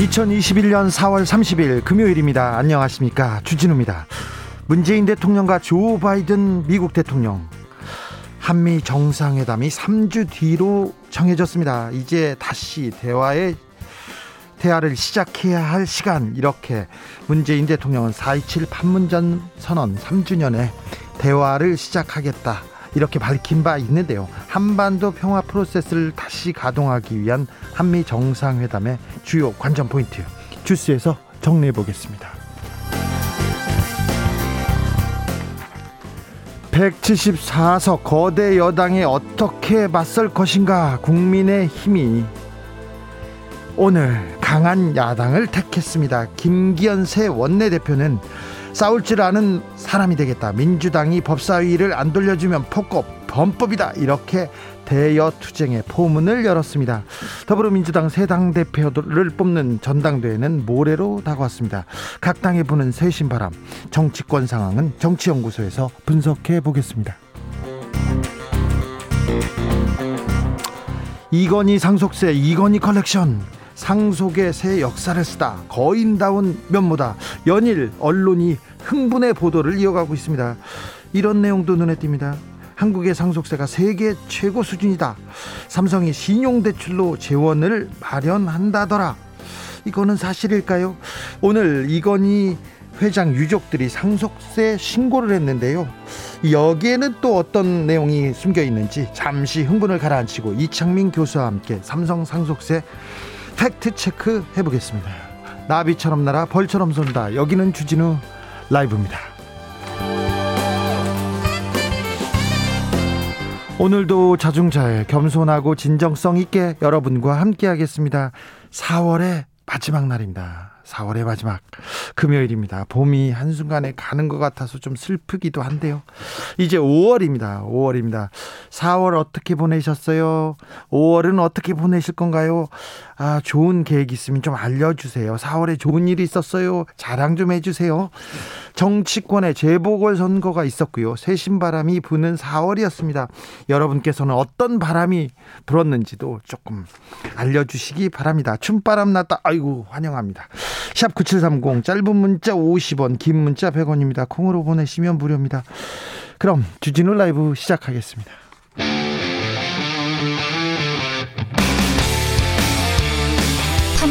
2021년 4월 30일 금요일입니다. 안녕하십니까. 주진우입니다. 문재인 대통령과 조 바이든 미국 대통령 한미 정상회담이 3주 뒤로 정해졌습니다. 이제 다시 대화의 대화를 시작해야 할 시간 이렇게 문재인 대통령은 4.27 판문점 선언 3주년에 대화를 시작하겠다 이렇게 밝힌 바 있는데요. 한반도 평화 프로세스를 다시 가동하기 위한 한미 정상회담의 주요 관전 포인트 주스에서 정리해 보겠습니다. 174석 거대 여당에 어떻게 맞설 것인가 국민의 힘이 오늘 강한 야당을 택했습니다. 김기현 새 원내대표는 싸울 줄 아는 사람이 되겠다. 민주당이 법사위를 안 돌려주면 폭법 범법이다. 이렇게 대여 투쟁의 포문을 열었습니다. 더불어민주당 새 당 대표를 뽑는 전당대회는 모레로 다가왔습니다. 각 당에 부는 쇄신 바람, 정치권 상황은 정치연구소에서 분석해 보겠습니다. 이건희 상속세, 이건희 컬렉션. 상속의 새 역사를 쓰다 거인다운 면모다. 연일 언론이 흥분의 보도를 이어가고 있습니다. 이런 내용도 눈에 띕니다. 한국의 상속세가 세계 최고 수준이다. 삼성이 신용대출로 재원을 마련한다더라. 이거는 사실일까요? 오늘 이건희 회장 유족들이 상속세 신고를 했는데요. 여기에는 또 어떤 내용이 숨겨 있는지 잠시 흥분을 가라앉히고 이창민 교수와 함께 삼성 상속세 팩트 체크 해보겠습니다. 나비처럼 날아 벌처럼 쏜다. 여기는 주진우 라이브입니다. 오늘도 자중자애 겸손하고 진정성 있게 여러분과 함께하겠습니다. 4월의 마지막 날입니다. 4월의 마지막 금요일입니다. 봄이 한순간에 가는 것 같아서 좀 슬프기도 한데요. 이제 5월입니다. 5월입니다. 4월 어떻게 보내셨어요? 5월은 어떻게 보내실 건가요? 아, 좋은 계획 있으면 좀 알려주세요. 4월에 좋은 일이 있었어요. 자랑 좀 해주세요. 정치권의 재보궐 선거가 있었고요. 새신 바람이 부는 4월이었습니다. 여러분께서는 어떤 바람이 불었는지도 조금 알려주시기 바랍니다. 춤바람 났다. 아이고, 환영합니다. 샵 9730 짧은 문자 50원 긴 문자 100원입니다. 콩으로 보내시면 무료입니다. 그럼 주진우 라이브 시작하겠습니다.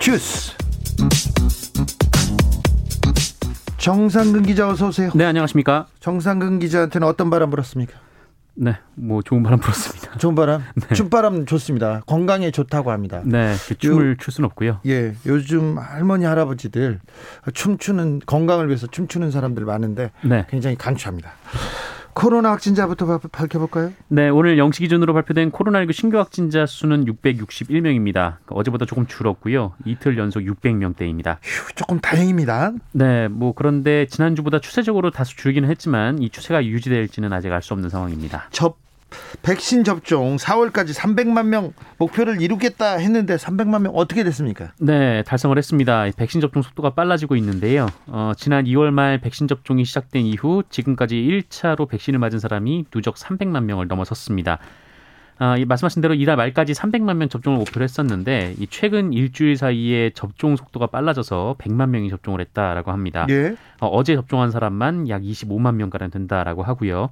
주스. 정상근 기자 어서 오세요. 네, 안녕하십니까? 정상근 기자한테는 어떤 바람 불었습니까? 네, 뭐 좋은 바람 불었습니다. 좋은 바람, 네. 춤바람 좋습니다. 건강에 좋다고 합니다. 네, 그 춤을 요, 출 수는 없고요. 예, 요즘 할머니 할아버지들 춤추는 건강을 위해서 춤추는 사람들 많은데 네. 굉장히 강추합니다. 코로나 확진자부터 밝혀볼까요? 네, 오늘 0시 기준으로 발표된 코로나19 신규 확진자 수는 661명입니다. 그러니까 어제보다 조금 줄었고요. 이틀 연속 600명대입니다. 휴, 조금 다행입니다. 네, 뭐 그런데 지난주보다 추세적으로 다소 줄기는 했지만 이 추세가 유지될지는 아직 알 수 없는 상황입니다. 접 백신 접종 4월까지 300만 명 목표를 이루겠다 했는데 300만 명 어떻게 됐습니까? 네, 달성을 했습니다. 백신 접종 속도가 빨라지고 있는데요. 어, 지난 2월 말 백신 접종이 시작된 이후 지금까지 1차로 백신을 맞은 사람이 누적 300만 명을 넘어섰습니다. 아, 이 말씀하신 대로 이달 말까지 300만 명 접종을 목표로 했었는데 이 최근 일주일 사이에 접종 속도가 빨라져서 100만 명이 접종을 했다라고 합니다. 예. 어, 어제 접종한 사람만 약 25만 명가량 된다라고 하고요.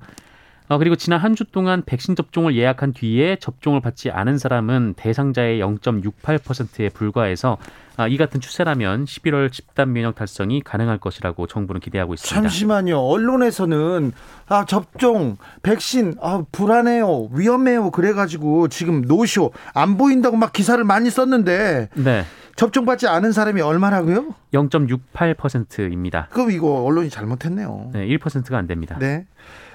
어, 그리고 지난 한 주 동안 백신 접종을 예약한 뒤에 접종을 받지 않은 사람은 대상자의 0.68%에 불과해서 아, 이 같은 추세라면 11월 집단 면역 달성이 가능할 것이라고 정부는 기대하고 있습니다. 잠시만요. 언론에서는 아, 접종, 백신, 아, 불안해요, 위험해요. 그래가지고 지금 노쇼 안 보인다고 막 기사를 많이 썼는데 네. 접종받지 않은 사람이 얼마라고요? 0.68%입니다. 그럼 이거 언론이 잘못했네요. 네, 1%가 안 됩니다. 네.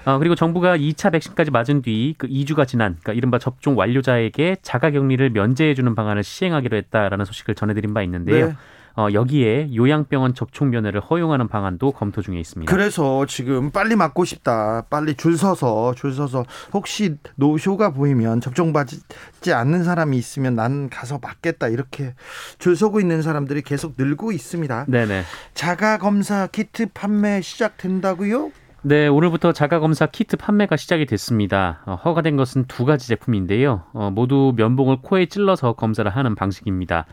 어, 그리고 정부가 2차 백신까지 맞은 뒤 그 2주가 지난 그러니까 이른바 접종 완료자에게 자가격리를 면제해주는 방안을 시행하기로 했다라는 소식을 전해드린 바 있는데요. 네. 어, 여기에 요양병원 접종 면회를 허용하는 방안도 검토 중에 있습니다. 그래서 지금 빨리 맞고 싶다. 빨리 줄 서서 줄 서서 혹시 노쇼가 보이면 접종 받지 않는 사람이 있으면 난 가서 맞겠다. 이렇게 줄 서고 있는 사람들이 계속 늘고 있습니다. 네네. 자가 검사 키트 판매 시작된다고요? 네, 오늘부터 자가검사 키트 판매가 시작이 됐습니다. 어, 허가된 것은 두 가지 제품인데요. 어, 모두 면봉을 코에 찔러서 검사를 하는 방식입니다.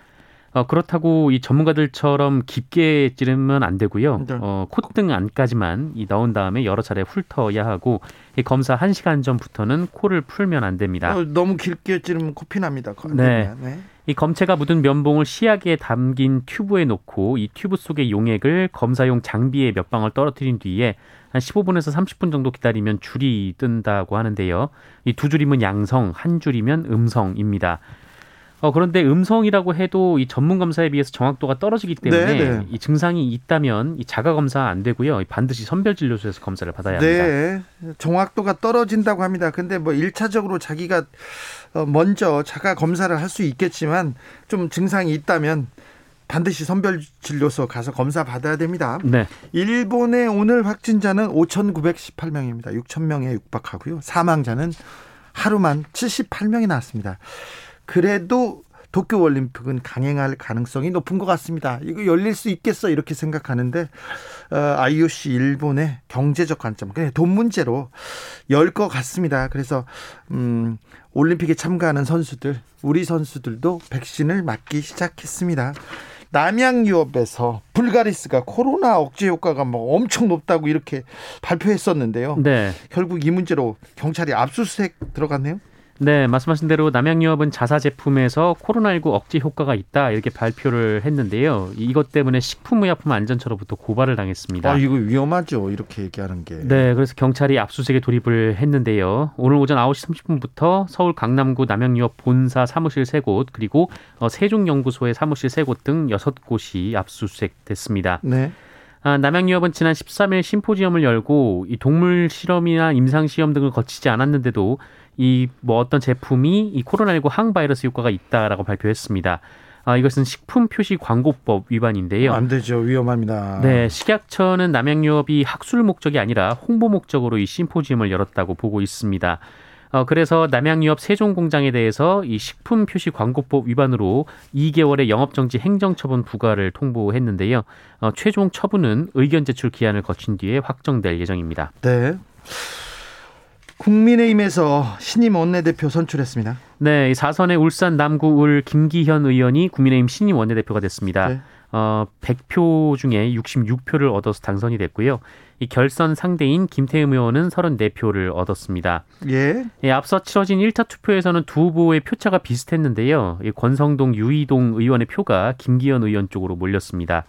어, 그렇다고 이 전문가들처럼 깊게 찌르면 안 되고요. 네. 어, 콧등 안까지만 이 넣은 다음에 여러 차례 훑어야 하고 이 검사 1시간 전부터는 코를 풀면 안 됩니다. 어, 너무 길게 찌르면 코피 납니다. 안 네. 네. 이 검체가 묻은 면봉을 시약에 담긴 튜브에 놓고 이 튜브 속의 용액을 검사용 장비에 몇 방울 떨어뜨린 뒤에 한 15분에서 30분 정도 기다리면 줄이 뜬다고 하는데요. 이 두 줄이면 양성, 한 줄이면 음성입니다. 어, 그런데 음성이라고 해도 이 전문 검사에 비해서 정확도가 떨어지기 때문에 네, 네. 이 증상이 있다면 이 자가 검사 안 되고요. 반드시 선별 진료소에서 검사를 받아야 합니다. 네. 정확도가 떨어진다고 합니다. 근데 뭐 1차적으로 자기가 어, 먼저 자가 검사를 할 수 있겠지만 좀 증상이 있다면 반드시 선별 진료소 가서 검사 받아야 됩니다. 네. 일본의 오늘 확진자는 5,918명입니다. 6,000명에 육박하고요. 사망자는 하루만 78명이 나왔습니다. 그래도 도쿄 올림픽은 강행할 가능성이 높은 것 같습니다. 이거 열릴 수 있겠어 이렇게 생각하는데 어, IOC 일본의 경제적 관점, 그냥 돈 문제로 열 것 같습니다. 그래서 음, 올림픽에 참가하는 선수들, 우리 선수들도 백신을 맞기 시작했습니다. 남양 유업에서 불가리스가 코로나 억제 효과가 뭐 엄청 높다고 이렇게 발표했었는데요. 네. 결국 이 문제로 경찰이 압수수색 들어갔네요. 네, 말씀하신 대로 남양유업은 자사 제품에서 코로나19 억제 효과가 있다 이렇게 발표를 했는데요. 이것 때문에 식품의약품 안전처로부터 고발을 당했습니다. 아 이거 위험하죠. 이렇게 얘기하는 게. 네, 그래서 경찰이 압수수색에 돌입을 했는데요. 오늘 오전 9시 30분부터 서울 강남구 남양유업 본사 사무실 3곳 그리고 어, 세종연구소의 사무실 3곳 등 6곳이 압수수색됐습니다. 네. 아, 남양유업은 지난 13일 심포지엄을 열고 이 동물 실험이나 임상 시험 등을 거치지 않았는데도 이 뭐 어떤 제품이 이 코로나19 항바이러스 효과가 있다라고 발표했습니다. 아, 이것은 식품 표시 광고법 위반인데요. 안 되죠. 위험합니다. 네, 식약처는 남양유업이 학술 목적이 아니라 홍보 목적으로 이 심포지엄을 열었다고 보고 있습니다. 어, 그래서 남양유업 세종공장에 대해서 이 식품 표시 광고법 위반으로 2개월의 영업정지 행정처분 부과를 통보했는데요. 어, 최종 처분은 의견 제출 기한을 거친 뒤에 확정될 예정입니다. 네. 국민의힘에서 신임 원내대표 선출했습니다. 네, 이 사선의 울산 남구 울 김기현 의원이 국민의힘 신임 원내대표가 됐습니다. 네. 어, 100표 중에 66표를 얻어서 당선이 됐고요. 이 결선 상대인 김태흠 의원은 34표를 얻었습니다. 예. 예, 앞서 치러진 1차 투표에서는 두 후보의 표차가 비슷했는데요. 이 권성동, 유이동 의원의 표가 김기현 의원 쪽으로 몰렸습니다.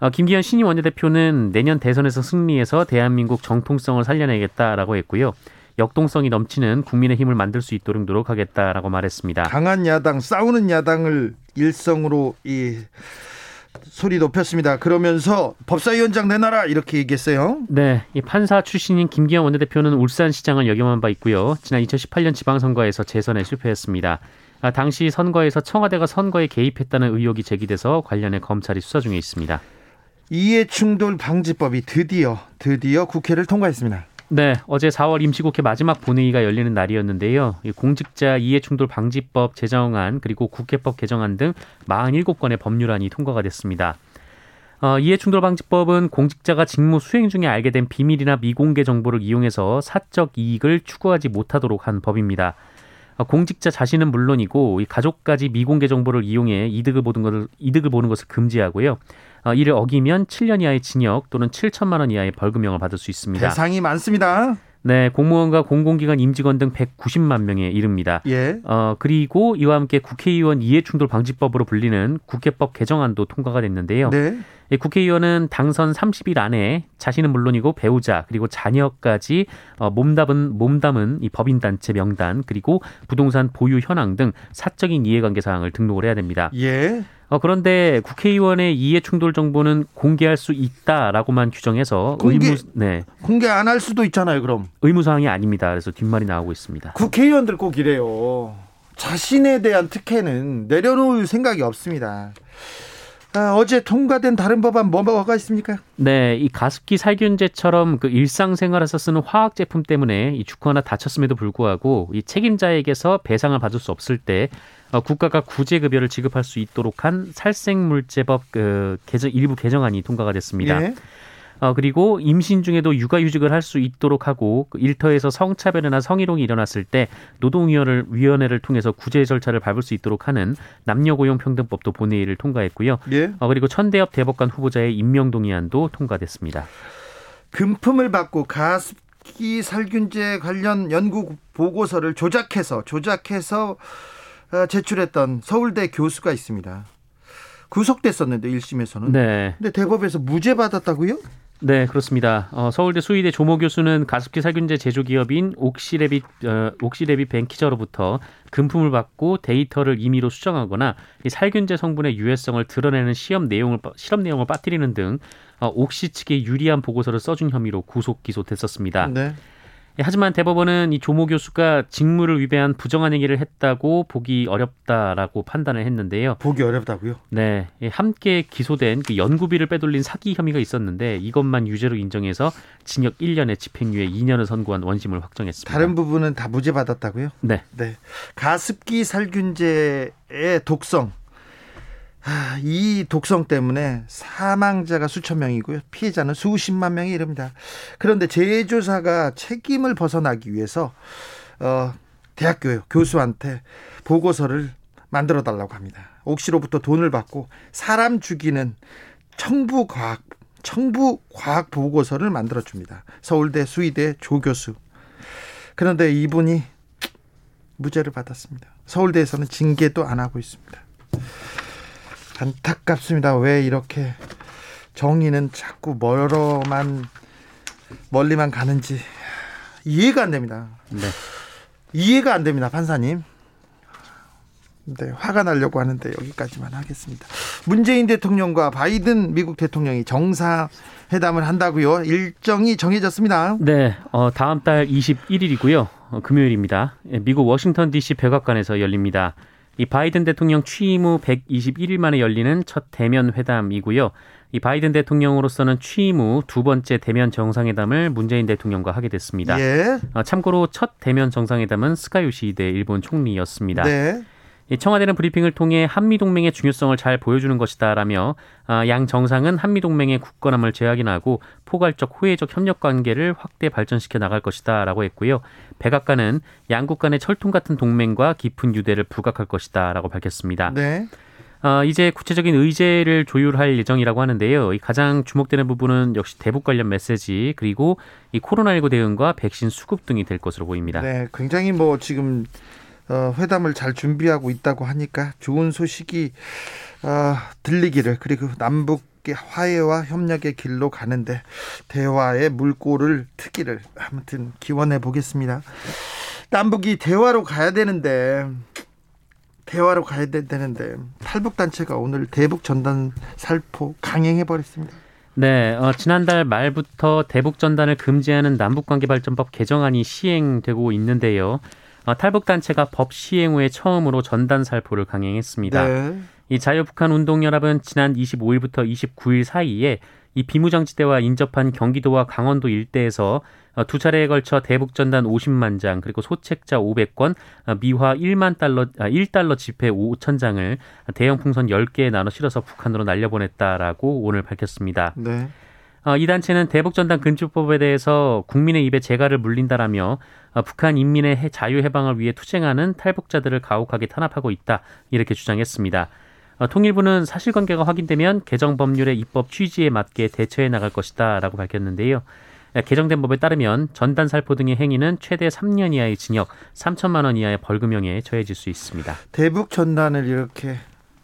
어, 김기현 신임 원내대표는 내년 대선에서 승리해서 대한민국 정통성을 살려내겠다라고 했고요. 역동성이 넘치는 국민의 힘을 만들 수 있도록 노력하겠다라고 말했습니다. 강한 야당, 싸우는 야당을 일성으로 이 소리 높였습니다. 그러면서 법사위원장 내놔라 이렇게 얘기했어요. 네, 이 판사 출신인 김기현 원내대표는 울산시장을 역임한 바 있고요. 지난 2018년 지방선거에서 재선에 실패했습니다. 아, 당시 선거에서 청와대가 선거에 개입했다는 의혹이 제기돼서 관련해 검찰이 수사 중에 있습니다. 이해충돌 방지법이 드디어 드디어 국회를 통과했습니다. 네, 어제 4월 임시국회 마지막 본회의가 열리는 날이었는데요. 이 공직자 이해충돌 방지법 제정안 그리고 국회법 개정안 등 47건의 법률안이 통과가 됐습니다. 어, 이해충돌 방지법은 공직자가 직무 수행 중에 알게 된 비밀이나 미공개 정보를 이용해서 사적 이익을 추구하지 못하도록 한 법입니다. 어, 공직자 자신은 물론이고 이 가족까지 미공개 정보를 이용해 이득을 보는 것을 이득을 보는 것을 금지하고요. 어, 이를 어기면 7년 이하의 징역 또는 7천만 원 이하의 벌금형을 받을 수 있습니다. 대상이 많습니다. 네, 공무원과 공공기관 임직원 등 190만 명에 이릅니다. 예. 어, 그리고 이와 함께 국회의원 이해충돌 방지법으로 불리는 국회법 개정안도 통과가 됐는데요. 네. 이 국회의원은 당선 30일 안에 자신은 물론이고 배우자 그리고 자녀까지 어, 몸담은 몸담은 이 법인 단체 명단 그리고 부동산 보유 현황 등 사적인 이해관계 사항을 등록을 해야 됩니다. 예. 어, 그런데 국회의원의 이해 충돌 정보는 공개할 수 있다라고만 규정해서 공개- 의무 네 공개 안 할 수도 있잖아요, 그럼. 의무 사항이 아닙니다. 그래서 뒷말이 나오고 있습니다. 국회의원들 꼭 이래요. 자신에 대한 특혜는 내려놓을 생각이 없습니다. 아, 어제 통과된 다른 법안 뭐, 뭐가 있습니까? 네, 이 가습기 살균제처럼 그 일상생활에서 쓰는 화학 제품 때문에 이 죽거나 다쳤음에도 불구하고 이 책임자에게서 배상을 받을 수 없을 때 어, 국가가 구제 급여를 지급할 수 있도록 한 살생물제법 그 개정 일부 개정안이 통과가 됐습니다. 예. 어, 그리고 임신 중에도 육아휴직을 할 수 있도록 하고 그 일터에서 성차별이나 성희롱이 일어났을 때 노동위원회를 위원회를 통해서 구제 절차를 밟을 수 있도록 하는 남녀고용평등법도 본회의를 통과했고요. 예. 어, 그리고 천대엽 대법관 후보자의 임명 동의안도 통과됐습니다. 금품을 받고 가습기 살균제 관련 연구 보고서를 조작해서 조작해서 어, 제출했던 서울대 교수가 있습니다. 구속됐었는데 1심에서는. 네, 근데 대법에서 무죄 받았다고요? 네 그렇습니다. 어, 서울대 수의대 조모 교수는 가습기 살균제 제조 기업인 옥시레빗 어, 옥시레빗 벤키저로부터 금품을 받고 데이터를 임의로 수정하거나 이 살균제 성분의 유해성을 드러내는 시험 내용을 빠- 실험 내용을 빠뜨리는 등 어, 옥시 측에 유리한 보고서를 써준 혐의로 구속 기소됐었습니다. 네. 예, 하지만 대법원은 이 조모 교수가 직무를 위배한 부정한 행위를 했다고 보기 어렵다라고 판단을 했는데요. 보기 어렵다고요? 네, 예, 함께 기소된 그 연구비를 빼돌린 사기 혐의가 있었는데 이것만 유죄로 인정해서 징역 1년에 집행유예 2년을 선고한 원심을 확정했습니다. 다른 부분은 다 무죄 받았다고요? 네, 네. 가습기 살균제의 독성. 아, 이 독성 때문에 사망자가 수천 명이고요. 피해자는 수십만 명이 이릅니다. 그런데 제조사가 책임을 벗어나기 위해서 어, 대학교 교수한테 보고서를 만들어 달라고 합니다. 옥시로부터 돈을 받고 사람 죽이는 청부 과학 청부 과학 보고서를 만들어 줍니다. 서울대 수의대 조 교수. 그런데 이분이 무죄를 받았습니다. 서울대에서는 징계도 안 하고 있습니다. 안타깝습니다. 왜 이렇게 정의는 자꾸 멀어만 멀리만 가는지 이해가 안 됩니다. 네, 이해가 안 됩니다, 판사님. 네, 화가 나려고 하는데 여기까지만 하겠습니다. 문재인 대통령과 바이든 미국 대통령이 정상회담을 한다고요. 일정이 정해졌습니다. 네, 어, 다음 달 21일이고요. 어, 금요일입니다. 예, 미국 워싱턴 DC 백악관에서 열립니다. 이 바이든 대통령 취임 후 121일 만에 열리는 첫 대면 회담이고요. 이 바이든 대통령으로서는 취임 후 두 번째 대면 정상회담을 문재인 대통령과 하게 됐습니다. 예. 어, 참고로 첫 대면 정상회담은 스가 요시히데 일본 총리였습니다. 네. 이 청와대는 브리핑을 통해 한미 동맹의 중요성을 잘 보여주는 것이다라며 아, 양 정상은 한미 동맹의 굳건함을 재확인하고 포괄적 호혜적 협력 관계를 확대 발전시켜 나갈 것이다라고 했고요. 백악관은 양국 간의 철통 같은 동맹과 깊은 유대를 부각할 것이다라고 밝혔습니다. 네. 어, 이제 구체적인 의제를 조율할 예정이라고 하는데요. 이 가장 주목되는 부분은 역시 대북 관련 메시지 그리고 이 코로나19 대응과 백신 수급 등이 될 것으로 보입니다. 네, 굉장히 뭐 지금 어, 회담을 잘 준비하고 있다고 하니까 좋은 소식이 어, 들리기를 그리고 남북의 화해와 협력의 길로 가는데 대화의 물꼬를 트기를 아무튼 기원해 보겠습니다. 남북이 대화로 가야 되는데 대화로 가야 되- 되는데 탈북 단체가 오늘 대북 전단 살포 강행해 버렸습니다. 네, 어, 지난달 말부터 대북 전단을 금지하는 남북관계발전법 개정안이 시행되고 있는데요. 어, 탈북 단체가 법 시행 후에 처음으로 전단 살포를 강행했습니다. 네. 이 자유북한 운동연합은 지난 25일부터 29일 사이에 이 비무장지대와 인접한 경기도와 강원도 일대에서 어, 두 차례에 걸쳐 대북 전단 50만 장 그리고 소책자 500건, 어, 미화 1만 달러 아, 1달러 지폐 5천 장을 대형 풍선 10개에 나눠 실어서 북한으로 날려보냈다라고 오늘 밝혔습니다. 네. 어, 이 단체는 대북전단 금지법에 대해서 국민의 입에 재갈을 물린다라며 어, 북한 인민의 해- 자유 해방을 위해 투쟁하는 탈북자들을 가혹하게 탄압하고 있다 이렇게 주장했습니다. 어, 통일부는 사실관계가 확인되면 개정 법률의 입법 취지에 맞게 대처해 나갈 것이다라고 밝혔는데요. 개정된 법에 따르면 전단 살포 등의 행위는 최대 3년 이하의 징역, 3천만 원 이하의 벌금형에 처해질 수 있습니다. 대북 전단을 이렇게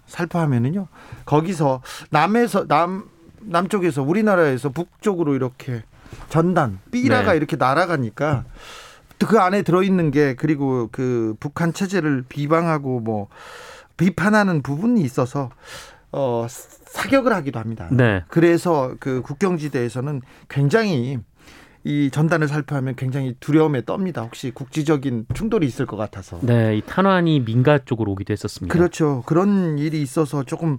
살포하면은요. 거기서 남에서 남 남쪽에서 우리나라에서 북쪽으로 이렇게 전단 삐라가 네. 이렇게 날아가니까 그 안에 들어 있는 게 그리고 그 북한 체제를 비방하고 뭐 비판하는 부분이 있어서 어 사격을 하기도 합니다. 네. 그래서 그 국경지대에서는 굉장히 이 전단을 살포하면 굉장히 두려움에 떱니다. 혹시 국지적인 충돌이 있을 것 같아서. 네, 이 탄환이 민가 쪽으로 오기도 했었습니다. 그렇죠. 그런 일이 있어서 조금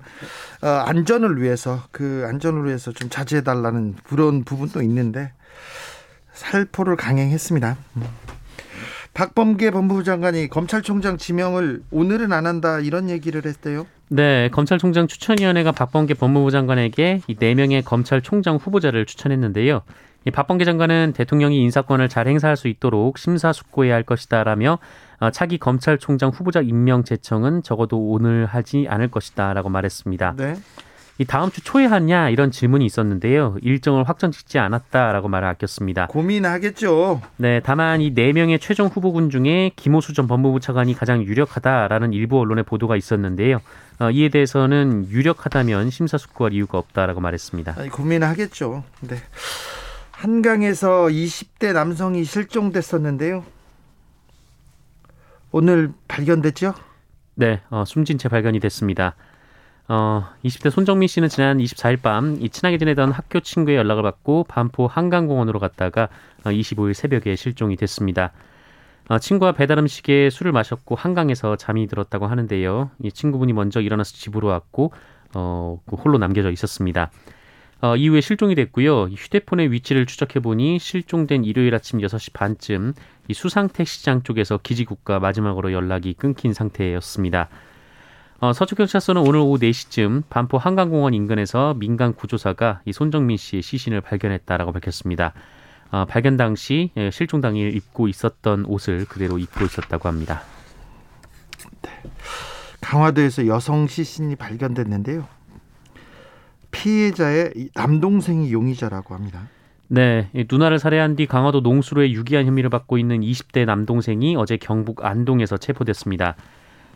어, 안전을 위해서 그 안전을 위해서 좀 자제해 달라는 그런 부분도 있는데 살포를 강행했습니다. 음. 박범계 법무부 장관이 검찰총장 지명을 오늘은 안 한다 이런 얘기를 했대요. 네, 검찰총장 추천위원회가 박범계 법무부 장관에게 이 4명의 검찰총장 후보자를 추천했는데요. 이 박범계 장관은 대통령이 인사권을 잘 행사할 수 있도록 심사숙고해야 할 것이다라며 어, 차기 검찰총장 후보자 임명 제청은 적어도 오늘 하지 않을 것이다라고 말했습니다. 네. 이 다음 주 초에 하냐 이런 질문이 있었는데요. 일정을 확정 짓지 않았다라고 말을 아꼈습니다. 고민하겠죠. 네, 다만 이 네 명의 최종 후보군 중에 김호수 전 법무부 차관이 가장 유력하다라는 일부 언론의 보도가 있었는데요. 어, 이에 대해서는 유력하다면 심사숙고할 이유가 없다라고 말했습니다. 아니, 고민하겠죠. 네. 한강에서 20대 남성이 실종됐었는데요. 오늘 발견됐죠? 네, 어, 숨진 채 발견이 됐습니다. 어, 20대 손정민 씨는 지난 24일 밤 이 친하게 지내던 학교 친구의 연락을 받고 반포 한강공원으로 갔다가 어, 25일 새벽에 실종이 됐습니다. 어, 친구와 배달 음식에 술을 마셨고 한강에서 잠이 들었다고 하는데요. 이 친구분이 먼저 일어나서 집으로 왔고 어, 그 홀로 남겨져 있었습니다. 어, 이후에 실종이 됐고요. 이 휴대폰의 위치를 추적해 보니 실종된 일요일 아침 6시 반쯤 이 수상택 시장 쪽에서 기지국과 마지막으로 연락이 끊긴 상태였습니다. 어, 서초경찰서는 오늘 오후 4시쯤 반포 한강공원 인근에서 민간 구조사가 이 손정민 씨의 시신을 발견했다라고 밝혔습니다. 어, 발견 당시 예, 실종 당일 입고 있었던 옷을 그대로 입고 있었다고 합니다. 강화도에서 여성 시신이 발견됐는데요. 피해자의 이 남동생이 용의자라고 합니다. 네, 이 누나를 살해한 뒤 강화도 농수로에 유기한 혐의를 받고 있는 20대 남동생이 어제 경북 안동에서 체포됐습니다.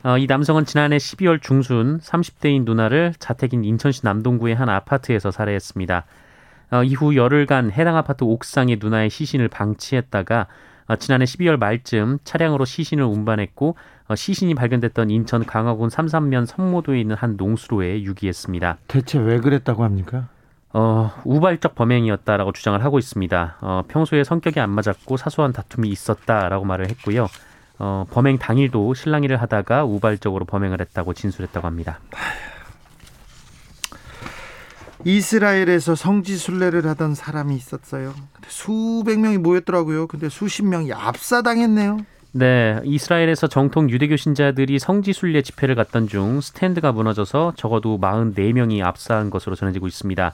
어, 이 남성은 지난해 12월 중순 30대인 누나를 자택인 인천시 남동구의 한 아파트에서 살해했습니다. 어, 이후 열흘간 해당 아파트 옥상에 누나의 시신을 방치했다가 어, 지난해 12월 말쯤 차량으로 시신을 운반했고 어, 시신이 발견됐던 인천 강화군 삼산면 선모도에 있는 한 농수로에 유기했습니다. 대체 왜 그랬다고 합니까? 어, 우발적 범행이었다라고 주장을 하고 있습니다. 어, 평소에 성격이 안 맞았고 사소한 다툼이 있었다라고 말을 했고요. 어, 범행 당일도 실랑 일을 하다가 우발적으로 범행을 했다고 진술했다고 합니다. 이스라엘에서 성지 순례를 하던 사람이 있었어요. 수백 명이 모였더라고요. 근데 수십 명이 압사당했네요. 네, 이스라엘에서 정통 유대교 신자들이 성지 순례 집회를 갔던 중 스탠드가 무너져서 적어도 44명이 압사한 것으로 전해지고 있습니다.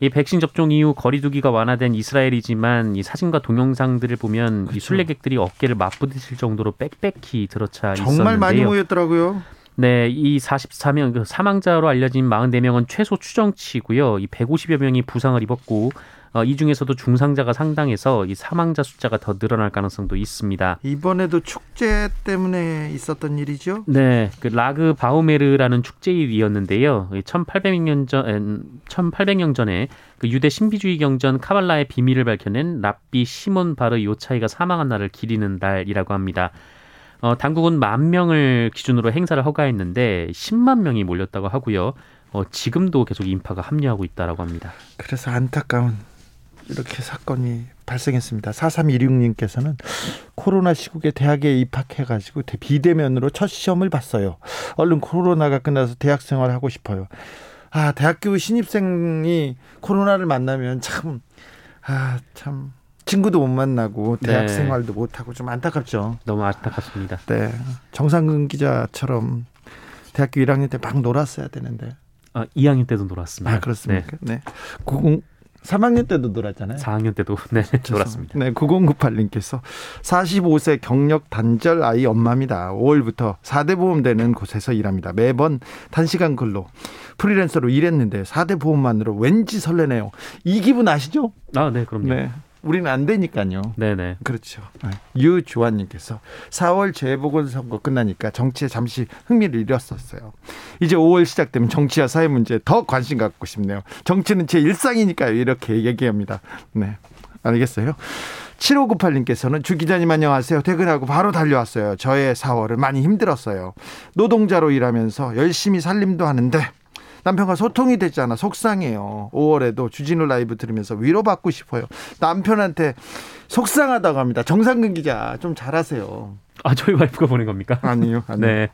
이 백신 접종 이후 거리두기가 완화된 이스라엘이지만 이 사진과 동영상들을 보면 이 그렇죠. 순례객들이 어깨를 맞부딪힐 정도로 빽빽히 들어차 정말 많이 있었는데요. 모였더라고요. 네, 이 44명 그 사망자로 알려진 44명은 최소 추정치고요. 이 150여 명이 부상을 입었고 어, 이 중에서도 중상자가 상당해서 이 사망자 숫자가 더 늘어날 가능성도 있습니다. 이번에도 축제 때문에 있었던 일이죠. 네, 그 라그 바우메르라는 축제일이었는데요. 1800년 전 1800년 전에 그 유대 신비주의 경전 카발라의 비밀을 밝혀낸 랍비 시몬 바르 요차이가 사망한 날을 기리는 날이라고 합니다. 어, 당국은 만 명을 기준으로 행사를 허가했는데 10만 명이 몰렸다고 하고요. 어, 지금도 계속 인파가 합류하고 있다라고 합니다. 그래서 안타까운 이렇게 사건이 발생했습니다. 4316님께서는 코로나 시국에 대학에 입학해가지고 비대면으로 첫 시험을 봤어요. 얼른 코로나가 끝나서 대학 생활 하고 싶어요. 아, 대학교 신입생이 코로나를 만나면 참, 아, 참, 친구도 못 만나고 대학 네. 생활도 못 하고 좀 안타깝죠. 너무 안타깝습니다. 네. 정상근 기자처럼 대학교 1학년 때 막 놀았어야 되는데. 어, 2학년 때도 놀았습니다. 아, 그렇습니까? 네. 90, 3학년 때도 놀았잖아요. 네, 4학년 때도 네, 놀았습니다. 네, 9098님께서 45세 경력 단절 아이 엄마입니다. 5월부터 4대 보험 되는 곳에서 일합니다. 매번 단시간 근로 프리랜서로 일했는데 4대 보험만으로 왠지 설레네요. 이 기분 아시죠? 아, 네, 그럼요. 네. 우리는 안 되니까요. 네네. 그렇죠. 네. 유주환님께서 4월 재보궐선거 끝나니까 정치에 잠시 흥미를 잃었었어요. 이제 5월 시작되면 정치와 사회 문제에 더 관심 갖고 싶네요. 정치는 제 일상이니까요. 이렇게 얘기합니다. 네. 알겠어요. 7598님께서는 주 기자님 안녕하세요. 퇴근하고 바로 달려왔어요. 저의 4월은 많이 힘들었어요. 노동자로 일하면서 열심히 살림도 하는데 남편과 소통이 되지 않아 속상해요. 5월에도 주진우 라이브 들으면서 위로받고 싶어요. 남편한테 속상하다고 합니다. 정상근 기자 좀 잘하세요. 아 저희 와이프가 보낸 겁니까? 아니요. 아니요. 네.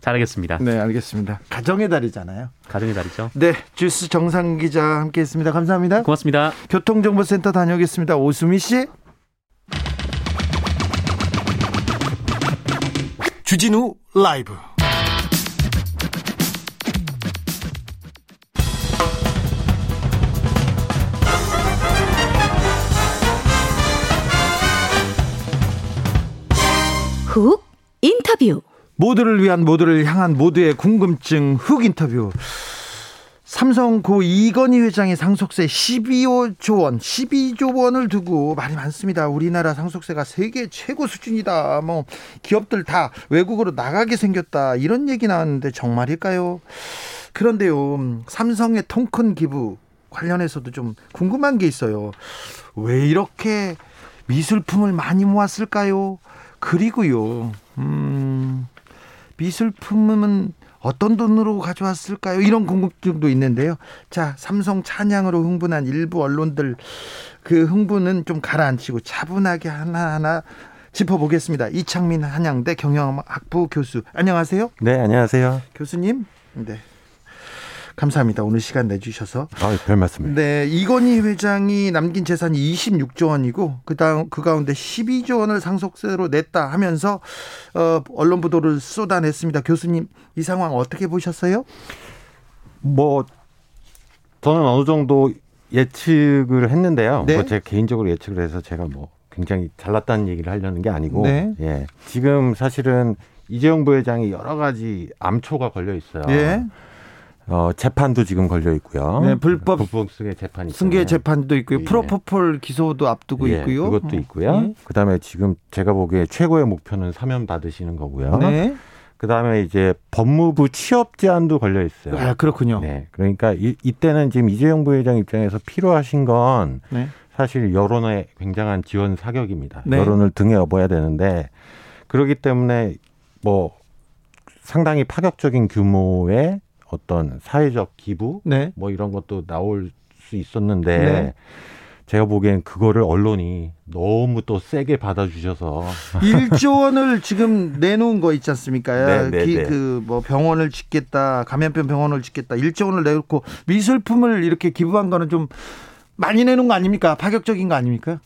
잘하겠습니다. 네, 알겠습니다. 가정의 달이잖아요. 가정의 달이죠. 네, 주스 정상 기자 함께했습니다. 감사합니다. 고맙습니다. 교통정보센터 다녀오겠습니다. 오수미 씨. 주진우 라이브 훅 인터뷰. 모두를 위한 모두를 향한 모두의 궁금증 흑 인터뷰. 삼성 고 이건희 회장의 상속세 12조 원, 12조 원을 두고 말이 많습니다. 우리나라 상속세가 세계 최고 수준이다. 뭐 기업들 다 외국으로 나가게 생겼다. 이런 얘기 나왔는데 정말일까요? 그런데요. 삼성의 통큰 기부 관련해서도 좀 궁금한 게 있어요. 왜 이렇게 미술품을 많이 모았을까요? 그리고요. 음. 미술품은 어떤 돈으로 가져왔을까요? 이런 궁금증도 있는데요. 자, 삼성 찬양으로 흥분한 일부 언론들 그 흥분은 좀 가라앉히고 차분하게 하나하나 짚어보겠습니다. 이창민 한양대 경영학부 교수. 안녕하세요. 네, 안녕하세요. 교수님. 네. 감사합니다. 오늘 시간 내주셔서. 아, 별 말씀을. 네, 이건희 회장이 남긴 재산이 26조 원이고 그다음 그 가운데 12조 원을 상속세로 냈다 하면서 어, 언론 보도를 쏟아냈습니다. 교수님, 이 상황 어떻게 보셨어요? 뭐 저는 어느 정도 예측을 했는데요. 네. 뭐 제가 개인적으로 예측을 해서 제가 뭐 굉장히 잘났다는 얘기를 하려는 게 아니고 네. 예. 지금 사실은 이재용 부회장이 여러 가지 암초가 걸려 있어요. 예. 어, 재판도 지금 걸려 있고요. 네, 불법 불법 승계 재판이 승계. 재판도 있고요. 예. 프로포폴 기소도 앞두고 예, 있고요. 그것도 있고요. 예. 그다음에 지금 제가 보기에 최고의 목표는 사면 받으시는 거고요. 네. 그다음에 이제 법무부 취업 제한도 걸려 있어요. 아, 그렇군요. 네. 그러니까 이, 이때는 지금 이재용 부회장 입장에서 필요하신 건 네. 사실 여론의 굉장한 지원 사격입니다. 네. 여론을 등에 업어야 되는데 그렇기 때문에 뭐 상당히 파격적인 규모의 어떤 사회적 기부 네. 뭐 이런 것도 나올 수 있었는데 네. 제가 보기엔 그거를 언론이 너무 또 세게 받아주셔서 1조 원을 지금 내놓은 거 있지 않습니까? 네, 네, 네. 그뭐 병원을 짓겠다, 감염병 병원을 짓겠다, 1조 원을 내놓고 미술품을 이렇게 기부한 거는 좀 많이 내놓은 거 아닙니까? 파격적인 거 아닙니까?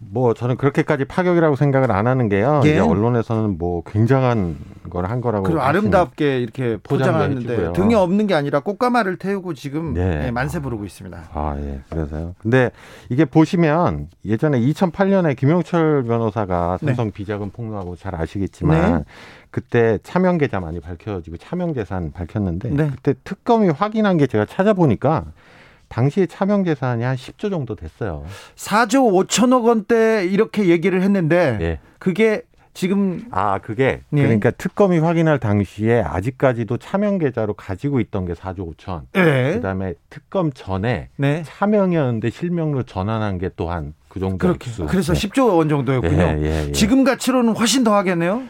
뭐 저는 그렇게까지 파격이라고 생각을 안 하는 게요. 예. 이제 언론에서는 뭐 굉장한 걸 한 거라고 그리고 아름답게 이렇게 포장하는데. 등에 없는 게 아니라 꽃가마를 태우고 지금 네. 예, 만세 부르고 있습니다. 아, 예. 그래서요. 근데 이게 보시면 예전에 2008년에 김영철 변호사가 네. 삼성 비자금 폭로하고 잘 아시겠지만 네. 그때 차명 계좌 많이 밝혀지고 차명 재산 밝혔는데 네. 그때 특검이 확인한 게 제가 찾아보니까 당시에 차명 재산이 한 10조 정도 됐어요. 4조 5천억 원대 이렇게 얘기를 했는데 예. 그게 지금 아, 그게 네. 그러니까 특검이 확인할 당시에 아직까지도 차명 계좌로 가지고 있던 게 4조 5천. 예. 그다음에 특검 전에 네. 차명이었는데 실명으로 전환한 게 또한 그 정도 그렇게 액수. 그래서 네. 10조 원 정도였군요. 예, 예, 예. 지금 가치로는 훨씬 더 하겠네요.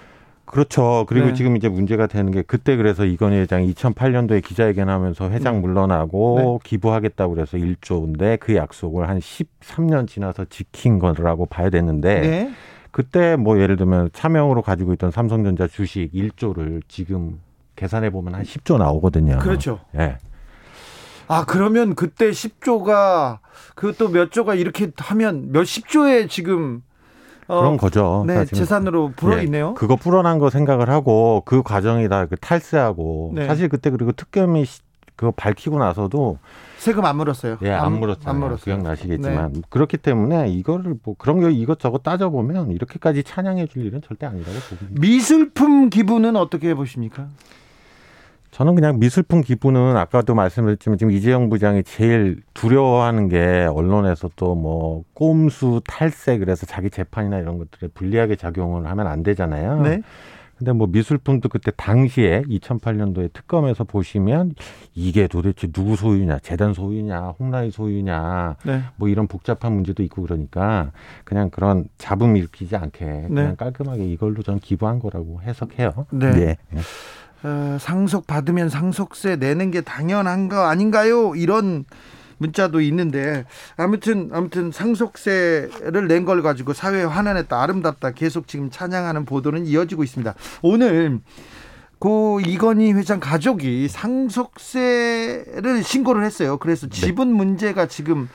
그렇죠. 그리고 네. 지금 이제 문제가 되는 게 그때 그래서 이건희 회장이 2008년도에 기자회견하면서 회장 네. 물러나고 기부하겠다고 그래서 1조인데 그 약속을 한 13년 지나서 지킨 거라고 봐야 되는데 네. 그때 뭐 예를 들면 차명으로 가지고 있던 삼성전자 주식 1조를 지금 계산해 보면 한 10조 나오거든요. 그렇죠. 예. 아, 그러면 그때 10조가 그것도 몇 조가 이렇게 하면 몇 십조에 지금 어, 그런 거죠. 네. 재산으로 불어 예, 있네요. 그거 불어난 거 생각을 하고 그 과정이 다 그 탈세하고 네. 사실 그때 그리고 특검이 시- 그거 밝히고 나서도 세금 안 물었어요. 예, 안 물었잖아요. 안 물었어요. 기억나시겠지만 그렇기 때문에 이거를 뭐 그런 거 이것저것 따져 보면 이렇게까지 찬양해 줄 일은 절대 아니라고 봅니다. 미술품 기부는 어떻게 보십니까? 저는 그냥 미술품 기부는 아까도 말씀드렸지만 지금 이재용 부장이 제일 두려워하는 게 언론에서 또 뭐 꼼수 탈세 그래서 자기 재판이나 이런 것들에 불리하게 작용을 하면 안 되잖아요. 네. 근데 뭐 미술품도 그때 당시에 2008년도에 특검에서 보시면 이게 도대체 누구 소유냐, 재단 소유냐, 홍라이 소유냐, 네. 뭐 이런 복잡한 문제도 있고 그러니까 그냥 그런 잡음 일으키지 않게 그냥 네. 깔끔하게 이걸로 전 기부한 거라고 해석해요. 네. 예. 어, 상속 받으면 상속세 내는 게 당연한 거 아닌가요? 이런 문자도 있는데 아무튼 아무튼 상속세를 낸 걸 가지고 사회에 환원했다 아름답다 계속 지금 찬양하는 보도는 이어지고 있습니다. 오늘 고 이건희 회장 가족이 상속세를 신고를 했어요. 그래서 지분 문제가 지금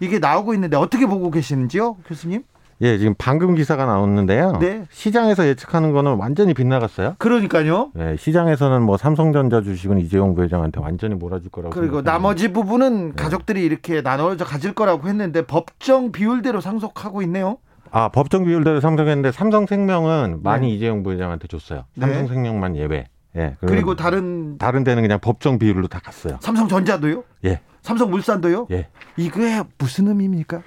이게 나오고 있는데 어떻게 보고 계시는지요, 교수님? 예, 지금 방금 기사가 나왔는데요. 네. 시장에서 예측하는 거는 완전히 빗나갔어요. 그러니까요. 예, 시장에서는 뭐 삼성전자 주식은 이재용 부회장한테 완전히 몰아줄 거라고. 그리고 생각하는데. 나머지 부분은 네. 가족들이 이렇게 나눠져 가질 거라고 했는데 법정 비율대로 상속하고 있네요. 아 법정 비율대로 상속했는데 삼성생명은 많이 네. 이재용 부회장한테 줬어요. 네. 삼성생명만 예외. 예. 그리고 다른 다른 데는 그냥 법정 비율로 다 갔어요. 삼성전자도요? 예. 삼성물산도요? 예. 이게 무슨 의미입니까?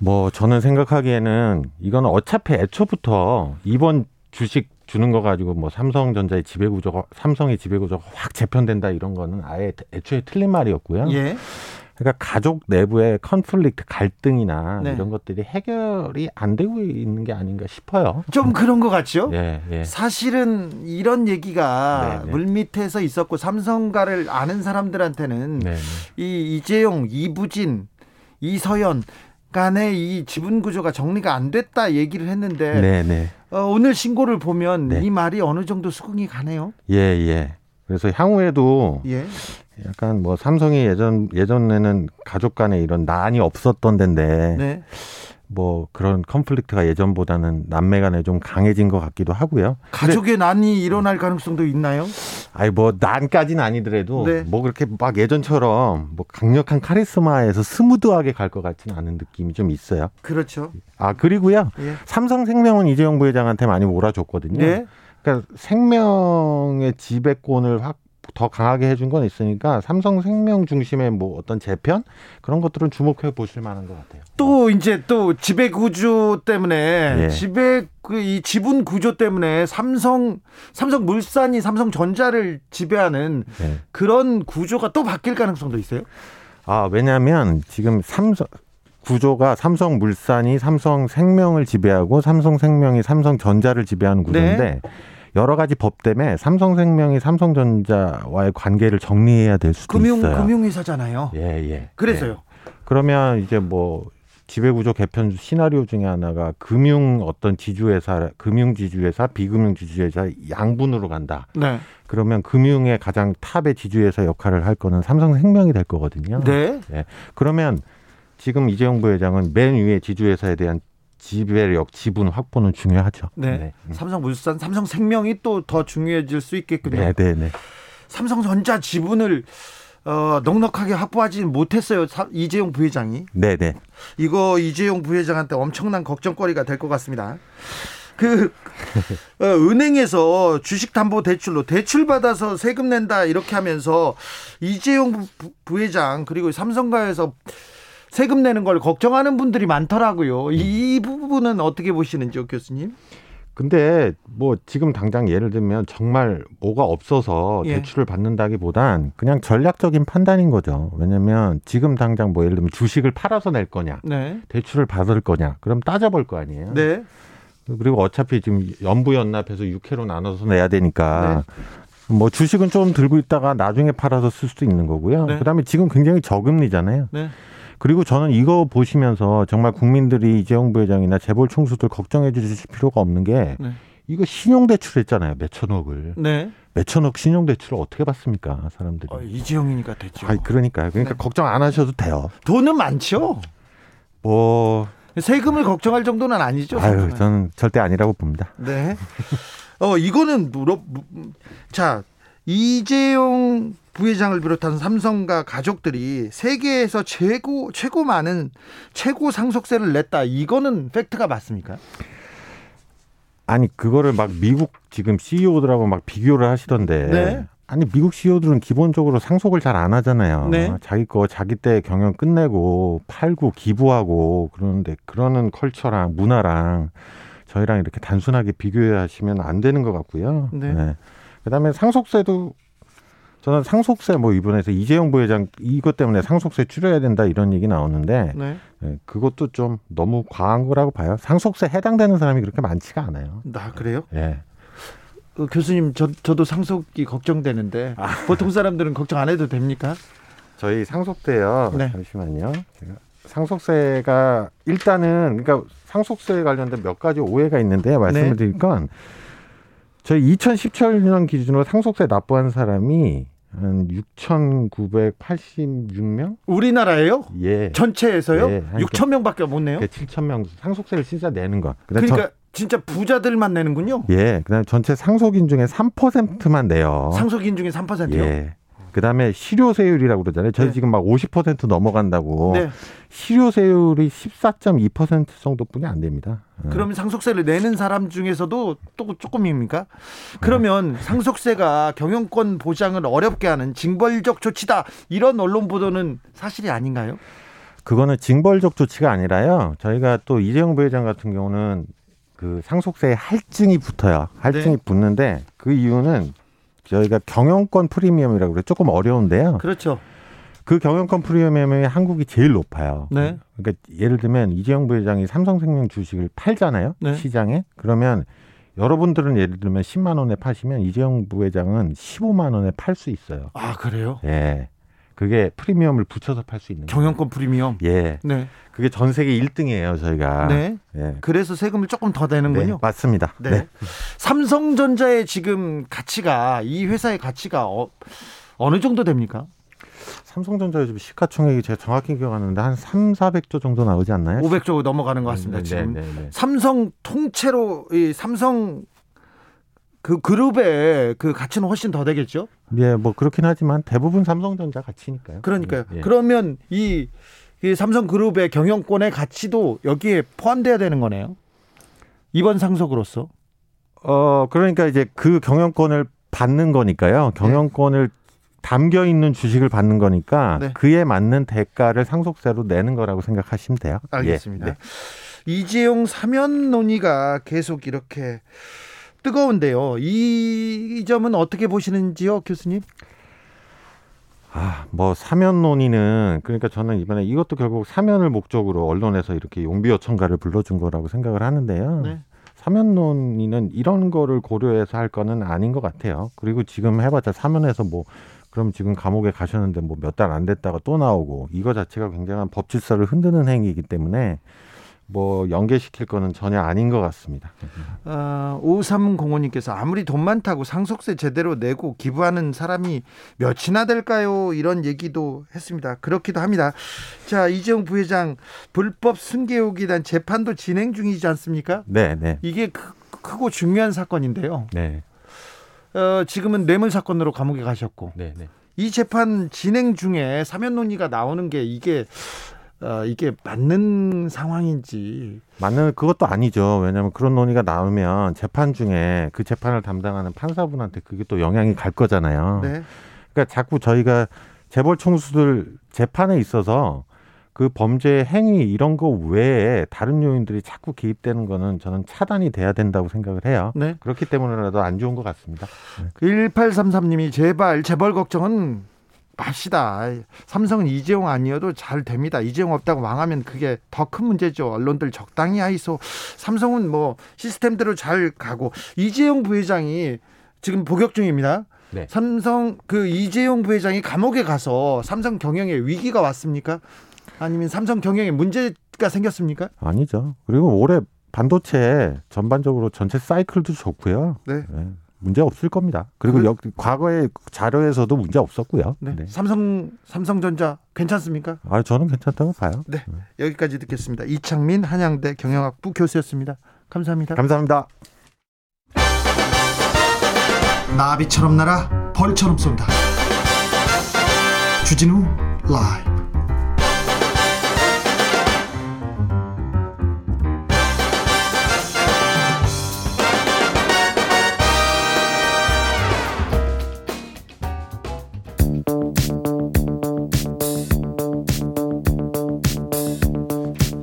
뭐 저는 생각하기에는 이거는 어차피 애초부터 이번 주식 주는 거 가지고 뭐 삼성전자의 지배 구조가 삼성의 지배 구조가 확 재편된다 이런 거는 아예 애초에 틀린 말이었고요. 예. 그러니까 가족 내부의 컨플릭트 갈등이나 네. 이런 것들이 해결이 안 되고 있는 게 아닌가 싶어요. 좀 그런 것 같죠? 예, 예. 사실은 이런 얘기가 네, 네. 물밑에서 있었고 삼성가를 아는 사람들한테는 네, 네. 이 이재용, 이부진, 이서연 간의 이 지분 구조가 정리가 안 됐다 얘기를 했는데 네, 네. 어, 오늘 신고를 보면 네. 이 말이 어느 정도 수긍이 가네요. 예, 예. 그래서 향후에도 예. 약간 뭐 삼성이 예전 예전에는 가족 간에 이런 난이 없었던 데인데 네. 뭐 그런 컨플릭트가 예전보다는 남매 간에 좀 강해진 것 같기도 하고요. 가족의 난이 일어날 가능성도 있나요? 아니 뭐 난까지는 아니더라도 네. 뭐 그렇게 막 예전처럼 뭐 강력한 카리스마에서 스무드하게 갈 것 같지는 않은 느낌이 좀 있어요. 그렇죠. 아 그리고요. 예. 삼성생명은 이재용 부회장한테 많이 몰아줬거든요. 네. 그러니까 생명의 지배권을 확 더 강하게 해준 건 있으니까 삼성생명 중심의 뭐 어떤 재편 그런 것들은 주목해 보실 만한 것 같아요. 또 이제 또 지배 구조 때문에 예. 지배 그이 지분 구조 때문에 삼성 삼성 물산이 삼성전자를 지배하는 네. 그런 구조가 또 바뀔 가능성도 있어요. 아 왜냐하면 지금 삼성 구조가 삼성물산이 삼성생명을 지배하고 삼성생명이 삼성전자를 지배하는 구조인데 네. 여러 가지 법 때문에 삼성생명이 삼성전자와의 관계를 정리해야 될 수도 금융 있어요. 금융회사잖아요. 예, 예. 그래서요. 예. 그러면 이제 뭐 지배구조 개편 시나리오 중에 하나가 금융 어떤 지주회사, 금융 지주회사, 비금융 지주회사 양분으로 간다. 네. 그러면 금융의 가장 탑의 지주회사 역할을 할 거는 삼성생명이 될 거거든요. 네. 그러면 지금 이재용 부회장은 맨 위에 지주회사에 대한 지배력, 지분 확보는 중요하죠. 네. 삼성물산, 삼성생명이 또 더 중요해질 수 있겠군요. 네, 네, 네. 삼성전자 지분을 어, 넉넉하게 확보하지 못했어요. 사- 이재용 부회장이. 네, 네. 이거 이재용 부회장한테 엄청난 걱정거리가 될 것 같습니다. 그 어, 은행에서 주식담보대출로 대출 받아서 세금 낸다 이렇게 하면서 이재용 부- 부회장 그리고 삼성가에서 세금 내는 걸 걱정하는 분들이 많더라고요. 이 부분은 어떻게 보시는지요, 교수님? 근데 뭐 지금 당장 예를 들면 정말 뭐가 없어서 예. 대출을 받는다기보단 그냥 전략적인 판단인 거죠. 왜냐면 지금 당장 뭐 예를 들면 주식을 팔아서 낼 거냐, 네. 대출을 받을 거냐, 그럼 따져볼 거 아니에요. 네. 그리고 어차피 지금 연부연납해서 6회로 나눠서 내야 되니까 네. 뭐 주식은 좀 들고 있다가 나중에 팔아서 쓸 수도 있는 거고요. 네. 그다음에 지금 굉장히 저금리잖아요. 네. 그리고 저는 이거 보시면서 정말 국민들이 이재용 부회장이나 재벌 총수들 걱정해 주실 필요가 없는 게 네. 이거 신용대출 했잖아요. 몇천억을. 네. 몇천억 신용대출을 어떻게 받습니까? 사람들이. 어, 이재용이니까 됐죠. 아이, 그러니까요. 그러니까 네. 걱정 안 하셔도 돼요. 돈은 많죠. 뭐, 세금을 걱정할 정도는 아니죠. 아유, 삼성은. 저는 절대 아니라고 봅니다. 네. 어, 이거는 물어, 무- 자, 이재용 부회장을 비롯한 삼성과 가족들이 세계에서 최고, 최고 많은 최고 상속세를 냈다. 이거는 팩트가 맞습니까? 아니, 그거를 막 미국 지금 CEO들하고 막 비교를 하시던데. 네. 아니 미국 CEO들은 기본적으로 상속을 잘 안 하잖아요. 네. 자기 거 자기 때 경영 끝내고 팔고 기부하고 그러는데 그러는 컬처랑 문화랑 저희랑 이렇게 단순하게 비교하시면 안 되는 것 같고요. 네. 그다음에 상속세도 저는 상속세 뭐 이번에서 이재용 부회장 이것 때문에 상속세 줄여야 된다 이런 얘기 나오는데 네. 예, 그것도 좀 너무 과한 거라고 봐요. 상속세 해당되는 사람이 그렇게 많지가 않아요. 나 그래요? 예. 어, 교수님 저 저도 상속이 걱정되는데 보통 사람들은 걱정 안 해도 됩니까? 저희 상속세요. 네. 잠시만요. 제가 상속세가 일단은 그러니까 상속세에 관련된 몇 가지 오해가 있는데 말씀을 네. 드릴 건 저희 2017년 기준으로 상속세 납부한 사람이 한 6,986명? 우리나라예요? 예. 전체에서요? 네, 한 6천 명밖에 못 내요? 7천 명 상속세를 진짜 내는 거. 그러니까 진짜 부자들만 내는군요. 전, 예. 그다음에 전체 상속인 중에 3%만 내요. 상속인 중에 3%요? 예. 그다음에 실효세율이라고 그러잖아요. 저희 네. 지금 막 50% 넘어간다고. 네. 실효세율이 14.2% 정도뿐이 안 됩니다. 예. 그러면 상속세를 내는 사람 중에서도 또 조금입니까? 그러면 상속세가 경영권 보장을 어렵게 하는 징벌적 조치다. 이런 언론 보도는 사실이 아닌가요? 그거는 징벌적 조치가 아니라요. 저희가 또 이재용 부회장 같은 경우는 그 상속세에 할증이 붙어요. 할증이 네. 붙는데 그 이유는 저희가 경영권 프리미엄이라고 그래 조금 어려운데요. 그렇죠. 그 경영권 프리미엄이 한국이 제일 높아요. 네. 그러니까 예를 들면 이재용 부회장이 삼성생명 주식을 팔잖아요. 네. 시장에. 그러면 여러분들은 예를 들면 10만 원에 파시면 이재용 부회장은 15만 원에 팔 수 있어요. 아 그래요? 예. 그게 프리미엄을 붙여서 팔 수 있는 거예요. 경영권 프리미엄. 예. 네. 그게 전 세계 1등이에요, 저희가. 네. 예. 그래서 세금을 조금 더 네, 내는군요. 맞습니다. 네. 네. 삼성전자의 지금 가치가 이 회사의 가치가 어, 어느 정도 됩니까? 삼성전자 요즘 시가총액이 제가 정확히 기억하는데 한 3, 400조 정도 나오지 않나요? 500조 넘어가는 것 같습니다. 네, 지금 네, 네, 네. 삼성 통째로 이 삼성 그 그룹의 그 가치는 훨씬 더 되겠죠. 예, 뭐 그렇긴 하지만 대부분 삼성전자 가치니까요. 그러니까요. 예, 예. 그러면 이, 이 삼성 그룹의 경영권의 가치도 여기에 포함돼야 되는 거네요. 이번 상속으로서. 어, 그러니까 이제 그 경영권을 받는 거니까요. 경영권을 담겨 있는 주식을 받는 거니까 네. 그에 맞는 대가를 상속세로 내는 거라고 생각하시면 돼요. 알겠습니다. 예, 네. 이재용 사면 논의가 계속 이렇게 뜨거운데요. 이, 이 점은 어떻게 보시는지요, 교수님? 아, 뭐 사면 논의는 그러니까 저는 이번에 이것도 결국 사면을 목적으로 언론에서 이렇게 용비어천가를 불러준 거라고 생각을 하는데요. 네. 사면 논의는 이런 거를 고려해서 할 거는 아닌 것 같아요. 그리고 지금 해봤자 사면에서 뭐 그럼 지금 감옥에 가셨는데 뭐 몇 달 안 됐다가 또 나오고 이거 자체가 굉장한 법 질서를 흔드는 행위이기 때문에 뭐 연계시킬 거는 전혀 아닌 것 같습니다. 어, 5305님께서 아무리 돈 많다고 상속세 제대로 내고 기부하는 사람이 몇이나 될까요? 이런 얘기도 했습니다. 그렇기도 합니다. 자, 이재용 부회장 불법 승계욕에 대한 재판도 진행 중이지 않습니까? 네, 네, 이게 크, 크고 중요한 사건인데요. 네, 어, 지금은 뇌물 사건으로 감옥에 가셨고 네, 네. 이 재판 진행 중에 사면 논의가 나오는 게 이게 어, 이게 맞는 상황인지 맞는 그것도 아니죠. 왜냐하면 그런 논의가 나오면 재판 중에 그 재판을 담당하는 판사분한테 그게 또 영향이 갈 거잖아요. 네. 그러니까 자꾸 저희가 재벌 총수들 재판에 있어서 그 범죄 행위 이런 거 외에 다른 요인들이 자꾸 개입되는 거는 저는 차단이 돼야 된다고 생각을 해요. 네. 그렇기 때문에라도 안 좋은 것 같습니다. 1833님이 제발 재벌 걱정은 맙시다. 삼성은 이재용 아니어도 잘 됩니다. 이재용 없다고 망하면 그게 더 큰 문제죠. 언론들 적당히 하이소. 삼성은 뭐 시스템대로 잘 가고 이재용 부회장이 지금 복역 중입니다. 네. 삼성 그 이재용 부회장이 감옥에 가서 삼성 경영에 위기가 왔습니까? 아니면 삼성 경영에 문제가 생겼습니까? 아니죠. 그리고 올해 반도체 전반적으로 전체 사이클도 좋고요. 네. 문제 없을 겁니다. 그리고 그- 여, 과거의 자료에서도 문제 없었고요. 네. 네. 삼성 삼성전자 괜찮습니까? 아, 저는 괜찮다고 봐요. 네. 여기까지 듣겠습니다. 이창민 한양대 경영학부 교수였습니다. 감사합니다. 감사합니다. 나비처럼 날아 벌처럼 쏜다. 주진우 라이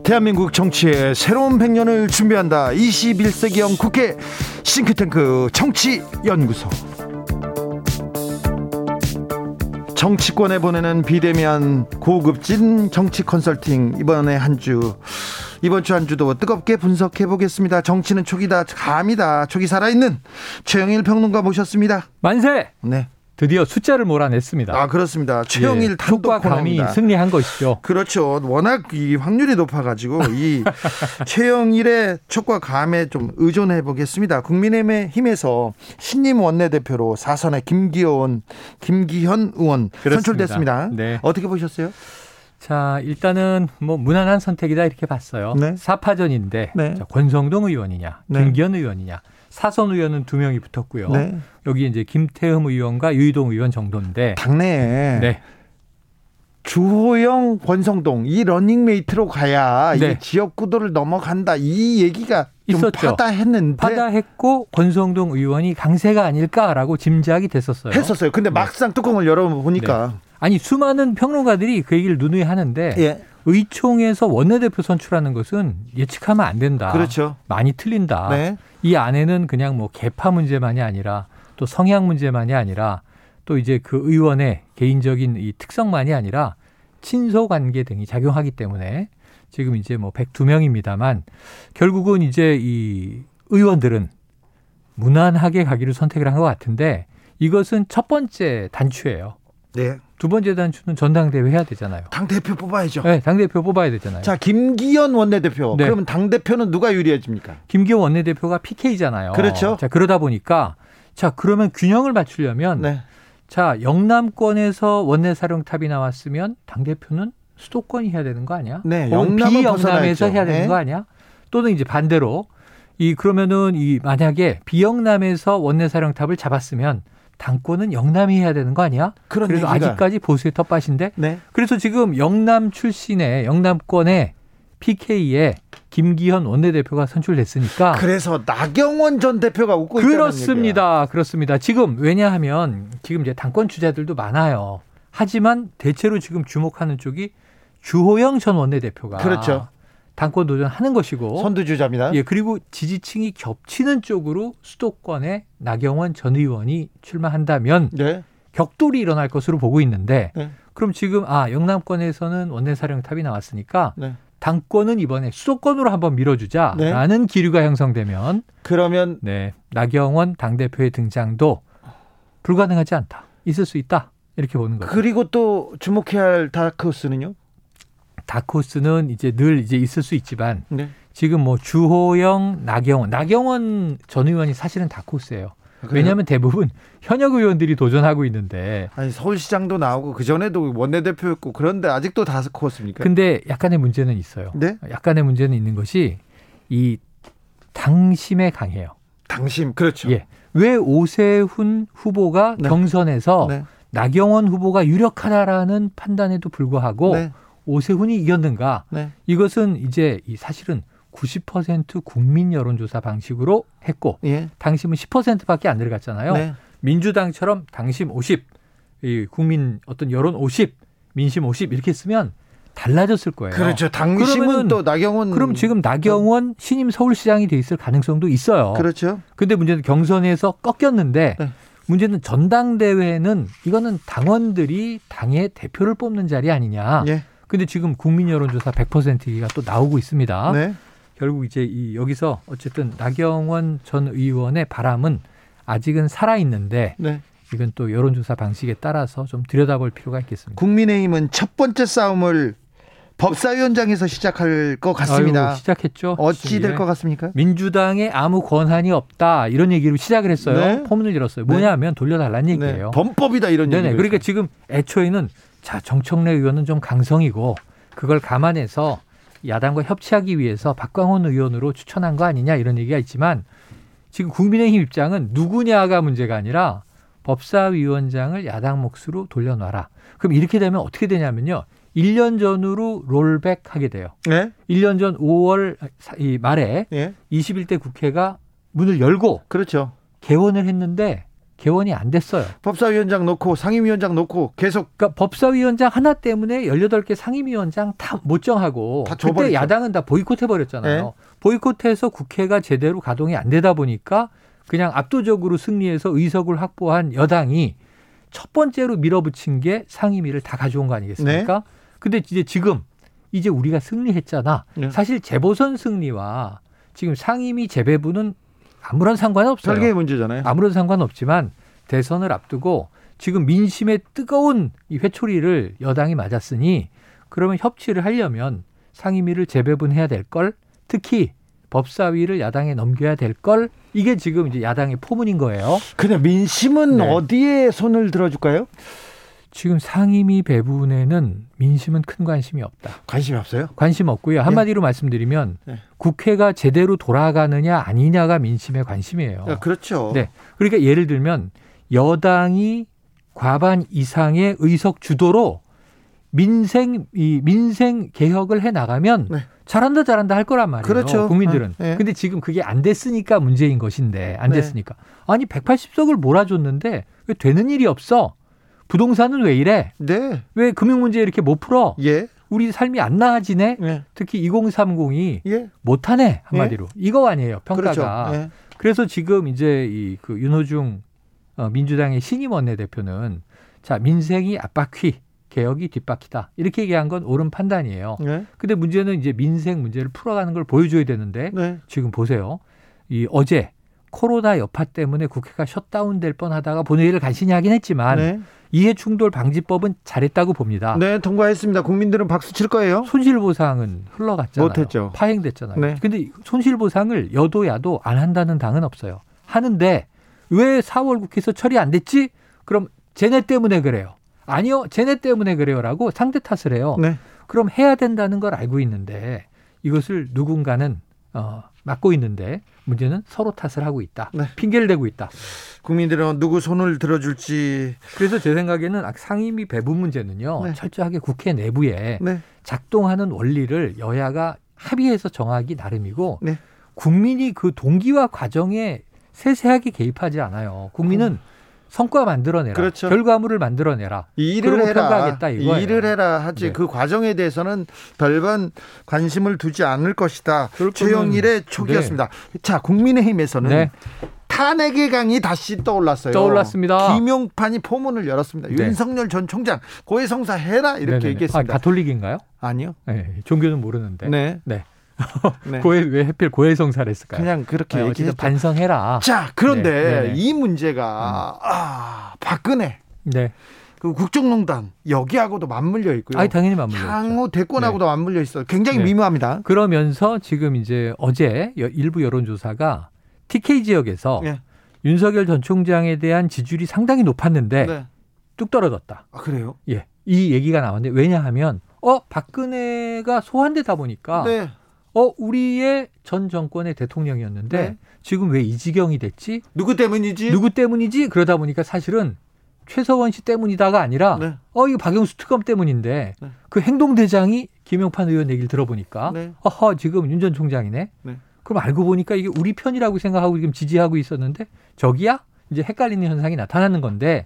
대한민국 정치의 새로운 100년을 준비한다. 21세기형 국회 싱크탱크 정치연구소. 정치권에 보내는 비대면 고급진 정치 컨설팅 이번에 한 주 이번 주 한 주도 뜨겁게 분석해 보겠습니다. 정치는 촉이다 감이다 촉이 살아있는 최영일 평론가 모셨습니다. 만세! 네. 드디어 숫자를 몰아냈습니다. 아 그렇습니다. 최영일 예, 단독 감이. 승리한 것이죠. 그렇죠. 워낙 이 확률이 높아가지고 이 최영일의 촉과 감에 좀 의존해 보겠습니다. 국민의힘에서 신임 원내대표로 사선의 김기현 김기현 의원 그렇습니다. 선출됐습니다. 네. 어떻게 보셨어요? 자, 일단은 뭐 무난한 선택이다 이렇게 봤어요. 네. 사파전인데 네. 자, 권성동 의원이냐, 네. 김기현 의원이냐, 사선 의원은 두 명이 붙었고요. 네. 여기 이제 김태흠 의원과 유의동 의원 정도인데 당내에 네. 주호영, 권성동 이 러닝메이트로 가야 네. 이 지역 구도를 넘어간다 이 얘기가 좀 있었죠. 파다했는데 파다했고 권성동 의원이 강세가 아닐까라고 짐작이 됐었어요. 했었어요. 근데 막상 뚜껑을 열어보니까 아니 수많은 평론가들이 그 얘기를 누누이 하는데 예 의총에서 원내대표 선출하는 것은 예측하면 안 된다. 그렇죠. 많이 틀린다. 네. 이 안에는 그냥 뭐 개파 문제만이 아니라 또 성향 문제만이 아니라 또 이제 그 의원의 개인적인 이 특성만이 아니라 친소 관계 등이 작용하기 때문에 지금 이제 뭐 102명입니다만 결국은 이제 이 의원들은 무난하게 가기를 선택을 한 것 같은데 이것은 첫 번째 단추예요. 네. 두 번째 단추는 전당대회 해야 되잖아요. 당 대표 뽑아야죠. 네, 당대표 뽑아야 되잖아요. 자, 김기현 원내대표. 네. 그러면 당 대표는 누가 유리해집니까? 김기현 원내대표가 PK잖아요. 그렇죠. 자, 그러다 보니까 자, 그러면 균형을 맞추려면 네. 자, 영남권에서 원내 사령탑이 나왔으면 당대표는 수도권이 해야 되는 거 아니야? 네, 영남은 비영남에서 벗어나야죠. 해야 되는 네. 거 아니야? 또는 이제 반대로 이 그러면은 이 만약에 비영남에서 원내 사령탑을 잡았으면 당권은 영남이 해야 되는 거 아니야? 그런 그래도 얘기가- 아직까지 보수의 텃밭인데 네. 그래서 지금 영남 출신의 영남권의 PK에 김기현 원내대표가 선출됐으니까 그래서 나경원 전 대표가 웃고. 그렇습니다. 그렇습니다. 지금 왜냐하면 지금 이제 당권 주자들도 많아요. 하지만 대체로 지금 주목하는 쪽이 주호영 전 원내대표가 그렇죠. 당권 도전하는 것이고 선두주자입니다. 예 그리고 지지층이 겹치는 쪽으로 수도권에 나경원 전 의원이 출마한다면 네. 격돌이 일어날 것으로 보고 있는데 네. 그럼 지금 아 영남권에서는 원내사령탑이 나왔으니까 네. 당권은 이번에 수도권으로 한번 밀어주자라는 기류가 형성되면 그러면 네 나경원 당 대표의 등장도 불가능하지 않다 있을 수 있다 이렇게 보는 거죠. 그리고 또 주목해야 할 다크호스는요? 다크호스는 이제 늘 이제 있을 수 있지만 네. 지금 뭐 주호영, 나경원, 나경원 전 의원이 사실은 다크호스예요. 그래요? 왜냐하면 대부분 현역 의원들이 도전하고 있는데 아니 서울시장도 나오고 그 전에도 원내대표였고 그런데 아직도 다크호스입니까? 근데 약간의 문제는 있어요. 네. 약간의 문제는 있는 것이 이 당심에 강해요. 당심 그렇죠. 예. 왜 오세훈 후보가 네. 경선에서 네. 나경원 후보가 유력하다라는 판단에도 불구하고 네. 오세훈이 이겼는가? 네. 이것은 이제 이 사실은 90% 국민 여론조사 방식으로 했고 예. 당심은 10%밖에 안 들어갔잖아요. 네. 민주당처럼 당심 50, 이 국민 어떤 여론 50, 민심 50 이렇게 쓰면 달라졌을 거예요. 그렇죠. 당심은 또 나경원 그럼 지금 나경원 신임 서울시장이 돼 있을 가능성도 있어요. 그렇죠. 근데 문제는 경선에서 꺾였는데 네. 문제는 전당대회는 이거는 당원들이 당의 대표를 뽑는 자리 아니냐. 예. 근데 지금 국민 여론조사 100%가 또 나오고 있습니다. 네. 결국 이제 이 여기서 어쨌든 나경원 전 의원의 바람은 아직은 살아 있는데 네. 이건 또 여론조사 방식에 따라서 좀 들여다볼 필요가 있겠습니다. 국민의힘은 첫 번째 싸움을 법사위원장에서 시작할 것 같습니다. 아유, 시작했죠. 어찌 될 예. 것 같습니까? 민주당에 아무 권한이 없다 이런 얘기로 시작을 했어요. 네. 포문을 열었어요. 네. 뭐냐면 돌려달라는 네. 얘기예요. 범법이다 이런 네네. 얘기. 그러니까 지금 애초에는 자 정청래 의원은 좀 강성이고 그걸 감안해서 야당과 협치하기 위해서 박광훈 의원으로 추천한 거 아니냐 이런 얘기가 있지만 지금 국민의힘 입장은 누구냐가 문제가 아니라 법사위원장을 야당 몫으로 돌려놔라. 그럼 이렇게 되면 어떻게 되냐면요. 1년 전으로 롤백하게 돼요. 네. 1년 전 5월 이 말에 예. 21대 국회가 문을 열고 그렇죠. 개원을 했는데 개원이 안 됐어요. 법사위원장 놓고 상임위원장 놓고 계속 그러니까 법사위원장 하나 때문에 18개 상임위원장 다 못 정하고 다 그때 줘버렸죠. 야당은 다 보이콧 해 버렸잖아요. 네. 보이콧해서 국회가 제대로 가동이 안 되다 보니까 그냥 압도적으로 승리해서 의석을 확보한 여당이 첫 번째로 밀어붙인 게 상임위를 다 가져온 거 아니겠습니까? 근데 이제 지금 이제 우리가 승리했잖아. 네. 사실 재보선 승리와 지금 상임위 재배부는 아무런 상관없어요. 별개의 문제잖아요. 아무런 상관없지만 대선을 앞두고 지금 민심의 뜨거운 이 회초리를 여당이 맞았으니 그러면 협치를 하려면 상임위를 재배분해야 될 걸 특히 법사위를 야당에 넘겨야 될 걸 이게 지금 이제 야당의 포문인 거예요. 근데 민심은 네. 어디에 손을 들어줄까요? 지금 상임위 배분에는 민심은 큰 관심이 없다. 관심이 없어요. 관심 없고요. 한마디로 말씀드리면 네. 국회가 제대로 돌아가느냐 아니냐가 민심의 관심이에요. 아, 그렇죠. 네. 그러니까 예를 들면 여당이 과반 이상의 의석 주도로 민생 이 민생 개혁을 해 나가면 네. 잘한다 잘한다 할 거란 말이에요. 그렇죠. 국민들은. 네. 근데 지금 그게 안 됐으니까 문제인 것인데 안 네. 됐으니까. 아니 180석을 몰아줬는데 왜 되는 일이 없어? 부동산은 왜 이래? 네. 왜 금융 문제 이렇게 못 풀어? 예. 우리 삶이 안 나아지네? 예. 특히 2030이 예. 못하네 한마디로 이거 아니에요 평가가 그렇죠. 예. 그래서 지금 이제 이 그 윤호중 어, 민주당의 신임 원내대표는 자 민생이 앞바퀴 개혁이 뒷바퀴다 이렇게 얘기한 건 옳은 판단이에요. 예. 근데 문제는 이제 민생 문제를 풀어가는 걸 보여줘야 되는데 네. 지금 보세요. 이 어제 코로나 여파 때문에 국회가 셧다운될 뻔하다가 본회의를 간신히 하긴 했지만 네. 이해 충돌 방지법은 잘했다고 봅니다. 네, 통과했습니다. 국민들은 박수 칠 거예요. 손실 보상은 흘러갔잖아요. 못했죠. 파행됐잖아요. 네. 근데 이 손실 보상을 여도 야도 안 한다는 당은 없어요. 하는데 왜 4월 국회에서 처리 안 됐지? 그럼 쟤네 때문에 그래요. 아니요, 쟤네 때문에 그래요라고 상대 탓을 해요. 네. 그럼 해야 된다는 걸 알고 있는데 이것을 누군가는 어, 맡고 있는데 문제는 서로 탓을 하고 있다. 네. 핑계를 대고 있다. 국민들은 누구 손을 들어줄지. 그래서 제 생각에는 상임위 배분 문제는요. 네. 철저하게 국회 내부에 네. 작동하는 원리를 여야가 합의해서 정하기 나름이고 네. 국민이 그 동기와 과정에 세세하게 개입하지 않아요. 국민은 성과 만들어내라. 그렇죠. 결과물을 만들어내라. 이 일을 해라. 평가하겠다 이 이거예요. 일을 해라 하지. 네. 그 과정에 대해서는 별반 관심을 두지 않을 것이다. 그럴 거면- 최영일의 촉이었습니다. 자, 국민의힘에서는 네. 탄핵의 강이 다시 떠올랐어요. 떠올랐습니다. 김용판이 포문을 열었습니다. 네. 윤석열 전 총장 고해성사 해라 이렇게 네네네. 얘기했습니다. 아, 가톨릭인가요? 아, 니요 네, 종교는 모르는데. 네. 네. 네. 고해 왜 하필 고해성사를 했을까요? 그냥 그렇게 아, 얘기했죠. 반성해라. 자, 그런데 네, 네네. 이 문제가 아, 박근혜 네. 그 국정농단 여기하고도 맞물려 있고요. 아니 당연히 맞물려. 향후 대권하고도 맞물려 있어요. 굉장히 네. 미묘합니다. 그러면서 지금 이제 어제 여- 일부 여론조사가 TK 지역에서 예. 윤석열 전 총장에 대한 지지율이 상당히 높았는데 네. 뚝 떨어졌다. 아, 그래요? 예. 이 얘기가 나왔는데 왜냐하면 어 박근혜가 소환되다 보니까 네. 어 우리의 전 정권의 대통령이었는데 네. 지금 왜 이 지경이 됐지? 누구 때문이지? 누구 때문이지? 그러다 보니까 사실은 최서원 씨 때문이다가 아니라 네. 어 이거 박영수 특검 때문인데 네. 그 행동대장이 김용판 의원 얘기를 들어보니까 네. 어허 지금 윤 전 총장이네. 네. 그럼 알고 보니까 이게 우리 편이라고 생각하고 지금 지지하고 있었는데 저기야 이제 헷갈리는 현상이 나타나는 건데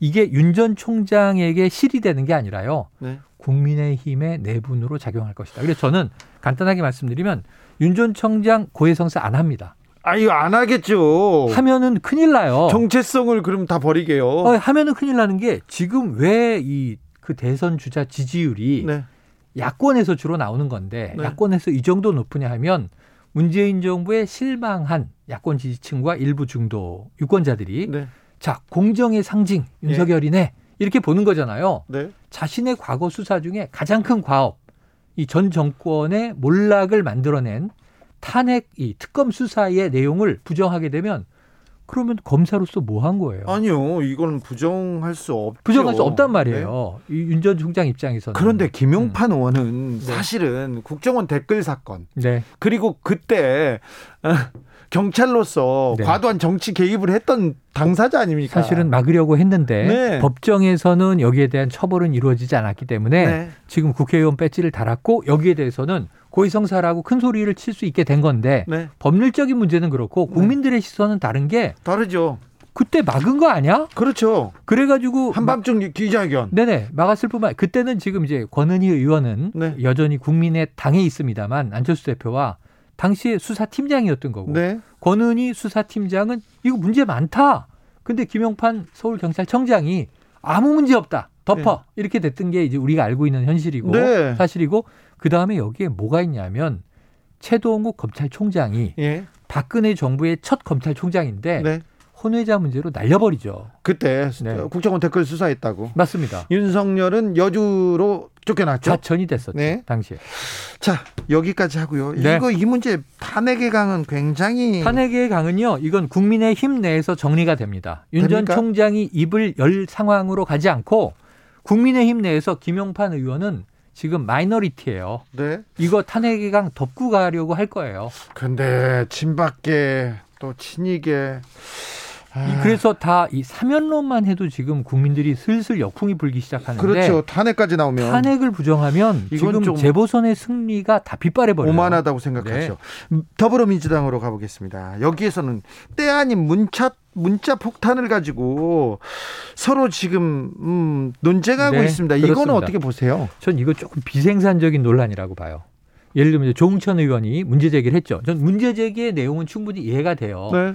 이게 윤 전 총장에게 실이 되는 게 아니라요. 네. 국민의힘의 내분으로 작용할 것이다. 그래서 저는 간단하게 말씀드리면 윤 전 총장 고해성사 안 합니다. 아, 이거 안 하겠죠. 하면은 큰일 나요. 정체성을 그럼 다 버리게요. 어, 하면은 큰일 나는 게 지금 왜 이 그 대선 주자 지지율이 네. 야권에서 주로 나오는 건데 네. 야권에서 이 정도 높으냐 하면 문재인 정부에 실망한 야권 지지층과 일부 중도 유권자들이 네. 자 공정의 상징 윤석열이네 이렇게 보는 거잖아요. 네. 자신의 과거 수사 중에 가장 큰 과업 이 전 정권의 몰락을 만들어낸 탄핵 이 특검 수사의 내용을 부정하게 되면 그러면 검사로서 뭐 한 거예요? 아니요. 이건 부정할 수 없죠. 부정할 수 없단 네. 말이에요. 이윤전 총장 입장에서는. 그런데 김용판 의원은 음. 네. 사실은 국정원 댓글 사건 네. 그리고 그때 어, 경찰로서 네. 과도한 정치 개입을 했던 당사자 아닙니까? 사실은 막으려고 했는데 네. 법정에서는 여기에 대한 처벌은 이루어지지 않았기 때문에 네. 지금 국회의원 배지를 달았고 여기에 대해서는 고의성사라고 큰 소리를 칠 수 있게 된 건데 네. 법률적인 문제는 그렇고 국민들의 시선은 다른 게 다르죠. 그때 막은 거 아니야? 그렇죠. 그래가지고 한밤중 기자회견. 네네 막았을 뿐만 그때는 지금 이제 권은희 의원은 네. 여전히 국민의 당에 있습니다만 안철수 대표와 당시에 수사팀장이었던 거고 네. 권은희 수사팀장은 이거 문제 많다. 근데 김용판 서울경찰청장이 아무 문제 없다. 덮어. 이렇게 됐던 게 이제 우리가 알고 있는 현실이고 네. 사실이고 그 다음에 여기에 뭐가 있냐면 최동욱 검찰총장이 예. 박근혜 정부의 첫 검찰총장인데 네. 혼외자 문제로 날려버리죠. 그때 네. 국정원 댓글 수사했다고. 맞습니다. 윤석열은 여주로 쫓겨났죠. 좌천이 됐었죠. 네. 당시에. 자, 여기까지 하고요. 네. 이거 이 문제 탄핵의 강은 굉장히 탄핵의 강은요, 이건 국민의 힘 내에서 정리가 됩니다. 윤 전? 총장이 입을 열 상황으로 가지 않고 국민의 힘 내에서 김용판 의원은 지금 마이너리티예요. 네. 이거 탄핵의 강 덮고 가려고 할 거예요. 근데 친박계 또 친이계 아, 이- 그래서 다 이 사면론만 해도 지금 국민들이 슬슬 역풍이 불기 시작하는데 그렇죠. 탄핵까지 나오면 탄핵을 부정하면 지금 좀 재보선의 승리가 다 빗발해 버려요. 오만하다고 생각하죠. 음, 더불어민주당으로 가보겠습니다. 여기에서는 때 아닌 문자 문자 폭탄을 가지고 서로 지금 음, 논쟁하고 네, 있습니다. 이거는 그렇습니다. 어떻게 보세요? 전 이거 조금 비생산적인 논란이라고 봐요. 예를 들면 조홍천 의원이 문제 제기를 했죠. 전 문제 제기의 내용은 충분히 이해가 돼요. 네,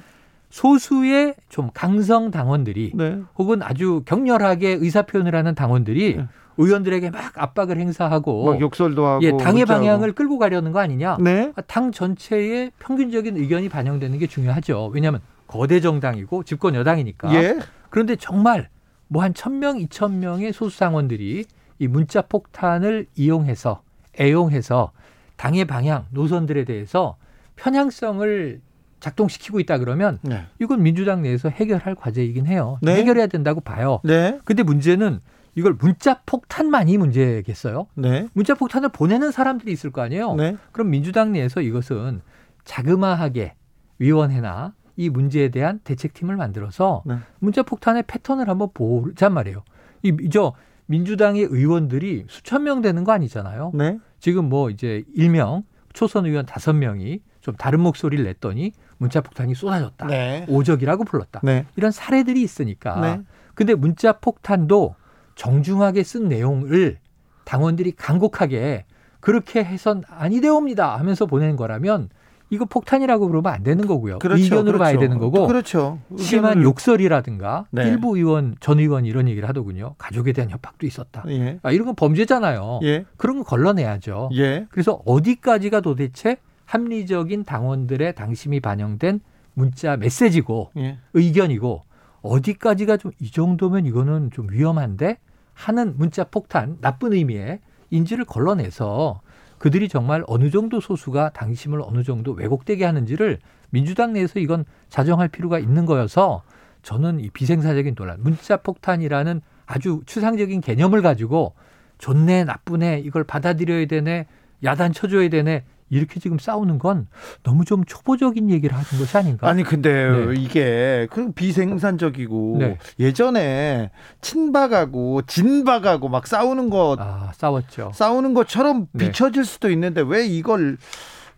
소수의 좀 강성 당원들이 네, 혹은 아주 격렬하게 의사 표현을 하는 당원들이 네. 의원들에게 막 압박을 행사하고 막 욕설도 하고 예, 당의 문자하고. 방향을 끌고 가려는 거 아니냐? 네, 당 전체의 평균적인 의견이 반영되는 게 중요하죠. 왜냐하면 거대 정당이고 집권 여당이니까. 예, 그런데 정말 뭐 한 천 명, 이천 명의 소수 당원들이 이 문자 폭탄을 이용해서 애용해서 당의 방향, 노선들에 대해서 편향성을 작동시키고 있다 그러면 네, 이건 민주당 내에서 해결할 과제이긴 해요. 네. 해결해야 된다고 봐요. 네, 근데 문제는 이걸 문자 폭탄만이 문제겠어요? 네, 문자 폭탄을 보내는 사람들이 있을 거 아니에요? 네, 그럼 민주당 내에서 이것은 자그마하게 위원회나 이 문제에 대한 대책팀을 만들어서 네. 문자 폭탄의 패턴을 한번 보자 말이에요. 이저 민주당의 의원들이 수천 명 되는 거 아니잖아요. 네, 지금 뭐 이제 일명 초선 의원 다섯 명이 좀 다른 목소리를 냈더니 문자 폭탄이 쏟아졌다. 네, 오적이라고 불렀다. 네, 이런 사례들이 있으니까. 네. 근데 문자 폭탄도 정중하게 쓴 내용을 당원들이 간곡하게 그렇게 해선 아니되옵니다 하면서 보내는 거라면 이거 폭탄이라고 그러면 안 되는 거고요. 의견으로 봐야 되는 거고 그렇죠. 심한 의견을- 욕설이라든가 네. 일부 의원 전 의원 이런 얘기를 하더군요. 가족에 대한 협박도 있었다. 예, 아, 이런 건 범죄잖아요. 예, 그런 거 걸러내야죠. 예, 그래서 어디까지가 도대체 합리적인 당원들의 당심이 반영된 문자 메시지고 예. 의견이고 어디까지가 좀 이 정도면 이거는 좀 위험한데 하는 문자 폭탄 나쁜 의미의 인지를 걸러내서 그들이 정말 어느 정도 소수가 당심을 어느 정도 왜곡되게 하는지를 민주당 내에서 이건 자정할 필요가 있는 거여서 저는 이 비생사적인 논란 문자 폭탄이라는 아주 추상적인 개념을 가지고 좋네 나쁘네 이걸 받아들여야 되네 야단 쳐줘야 되네 이렇게 지금 싸우는 건 너무 좀 초보적인 얘기를 하는 것이 아닌가 아니 근데 네. 이게 그 비생산적이고 네. 예전에 친박하고 진박하고 막 싸우는 거 아 싸웠죠 싸우는 것처럼 네. 비춰질 수도 있는데 왜 이걸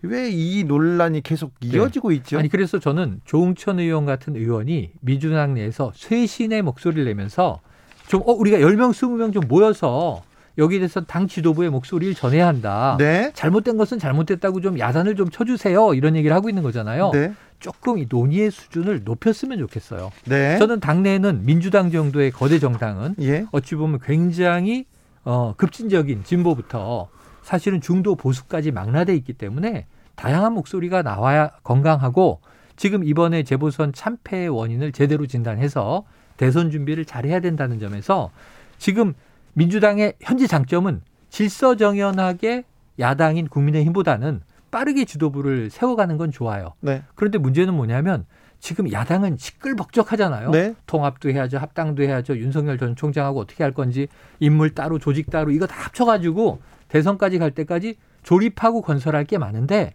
왜이 논란이 계속 이어지고 있죠? 네. 아니 그래서 저는 조응천 의원 같은 의원이 민주당 내에서 쇄신의 목소리를 내면서 좀 어, 우리가 10명, 20명 좀 모여서 여기에 대해서 당 지도부의 목소리를 전해야 한다. 네. 잘못된 것은 잘못됐다고 좀 야단을 좀 쳐주세요. 이런 얘기를 하고 있는 거잖아요. 네. 조금 이 논의의 수준을 높였으면 좋겠어요. 네. 저는 당내에는 민주당 정도의 거대 정당은 예. 어찌 보면 굉장히 어, 급진적인 진보부터 사실은 중도 보수까지 망라돼 있기 때문에 다양한 목소리가 나와야 건강하고 지금 이번에 재보선 참패의 원인을 제대로 진단해서 대선 준비를 잘해야 된다는 점에서 지금 민주당의 현재 장점은 질서정연하게 야당인 국민의힘보다는 빠르게 지도부를 세워가는 건 좋아요. 네. 그런데 문제는 뭐냐면 지금 야당은 시끌벅적하잖아요. 네. 통합도 해야죠, 합당도 해야죠. 윤석열 전 총장하고 어떻게 할 건지 인물 따로 조직 따로 이거 다 합쳐가지고 대선까지 갈 때까지 조립하고 건설할 게 많은데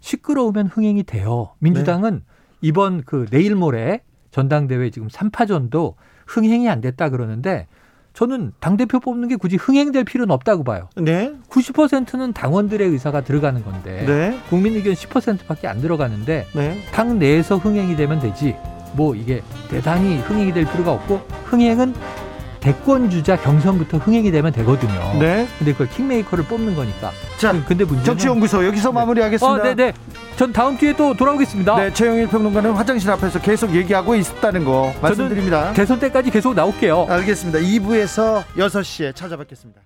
시끄러우면 흥행이 돼요. 민주당은 이번 그 내일 모레 전당대회 지금 3파전도 흥행이 안 됐다 그러는데 저는 당대표 뽑는 게 굳이 흥행될 필요는 없다고 봐요. 네. 90%는 당원들의 의사가 들어가는 건데 네. 국민 의견 10%밖에 안 들어가는데 네. 당 내에서 흥행이 되면 되지 뭐 이게 대단히 흥행이 될 필요가 없고 흥행은 대권 주자 경선부터 흥행이 되면 되거든요. 네. 근데 그걸 킹메이커를 뽑는 거니까. 자, 근데 문제는 정치연구소 여기서 마무리하겠습니다. 어, 네네. 전 다음 주에 또 돌아오겠습니다. 네, 최영일 평론가는 화장실 앞에서 계속 얘기하고 있다는 거 말씀드립니다. 대선 때까지 계속 나올게요. 알겠습니다. 2부에서 6시에 찾아뵙겠습니다.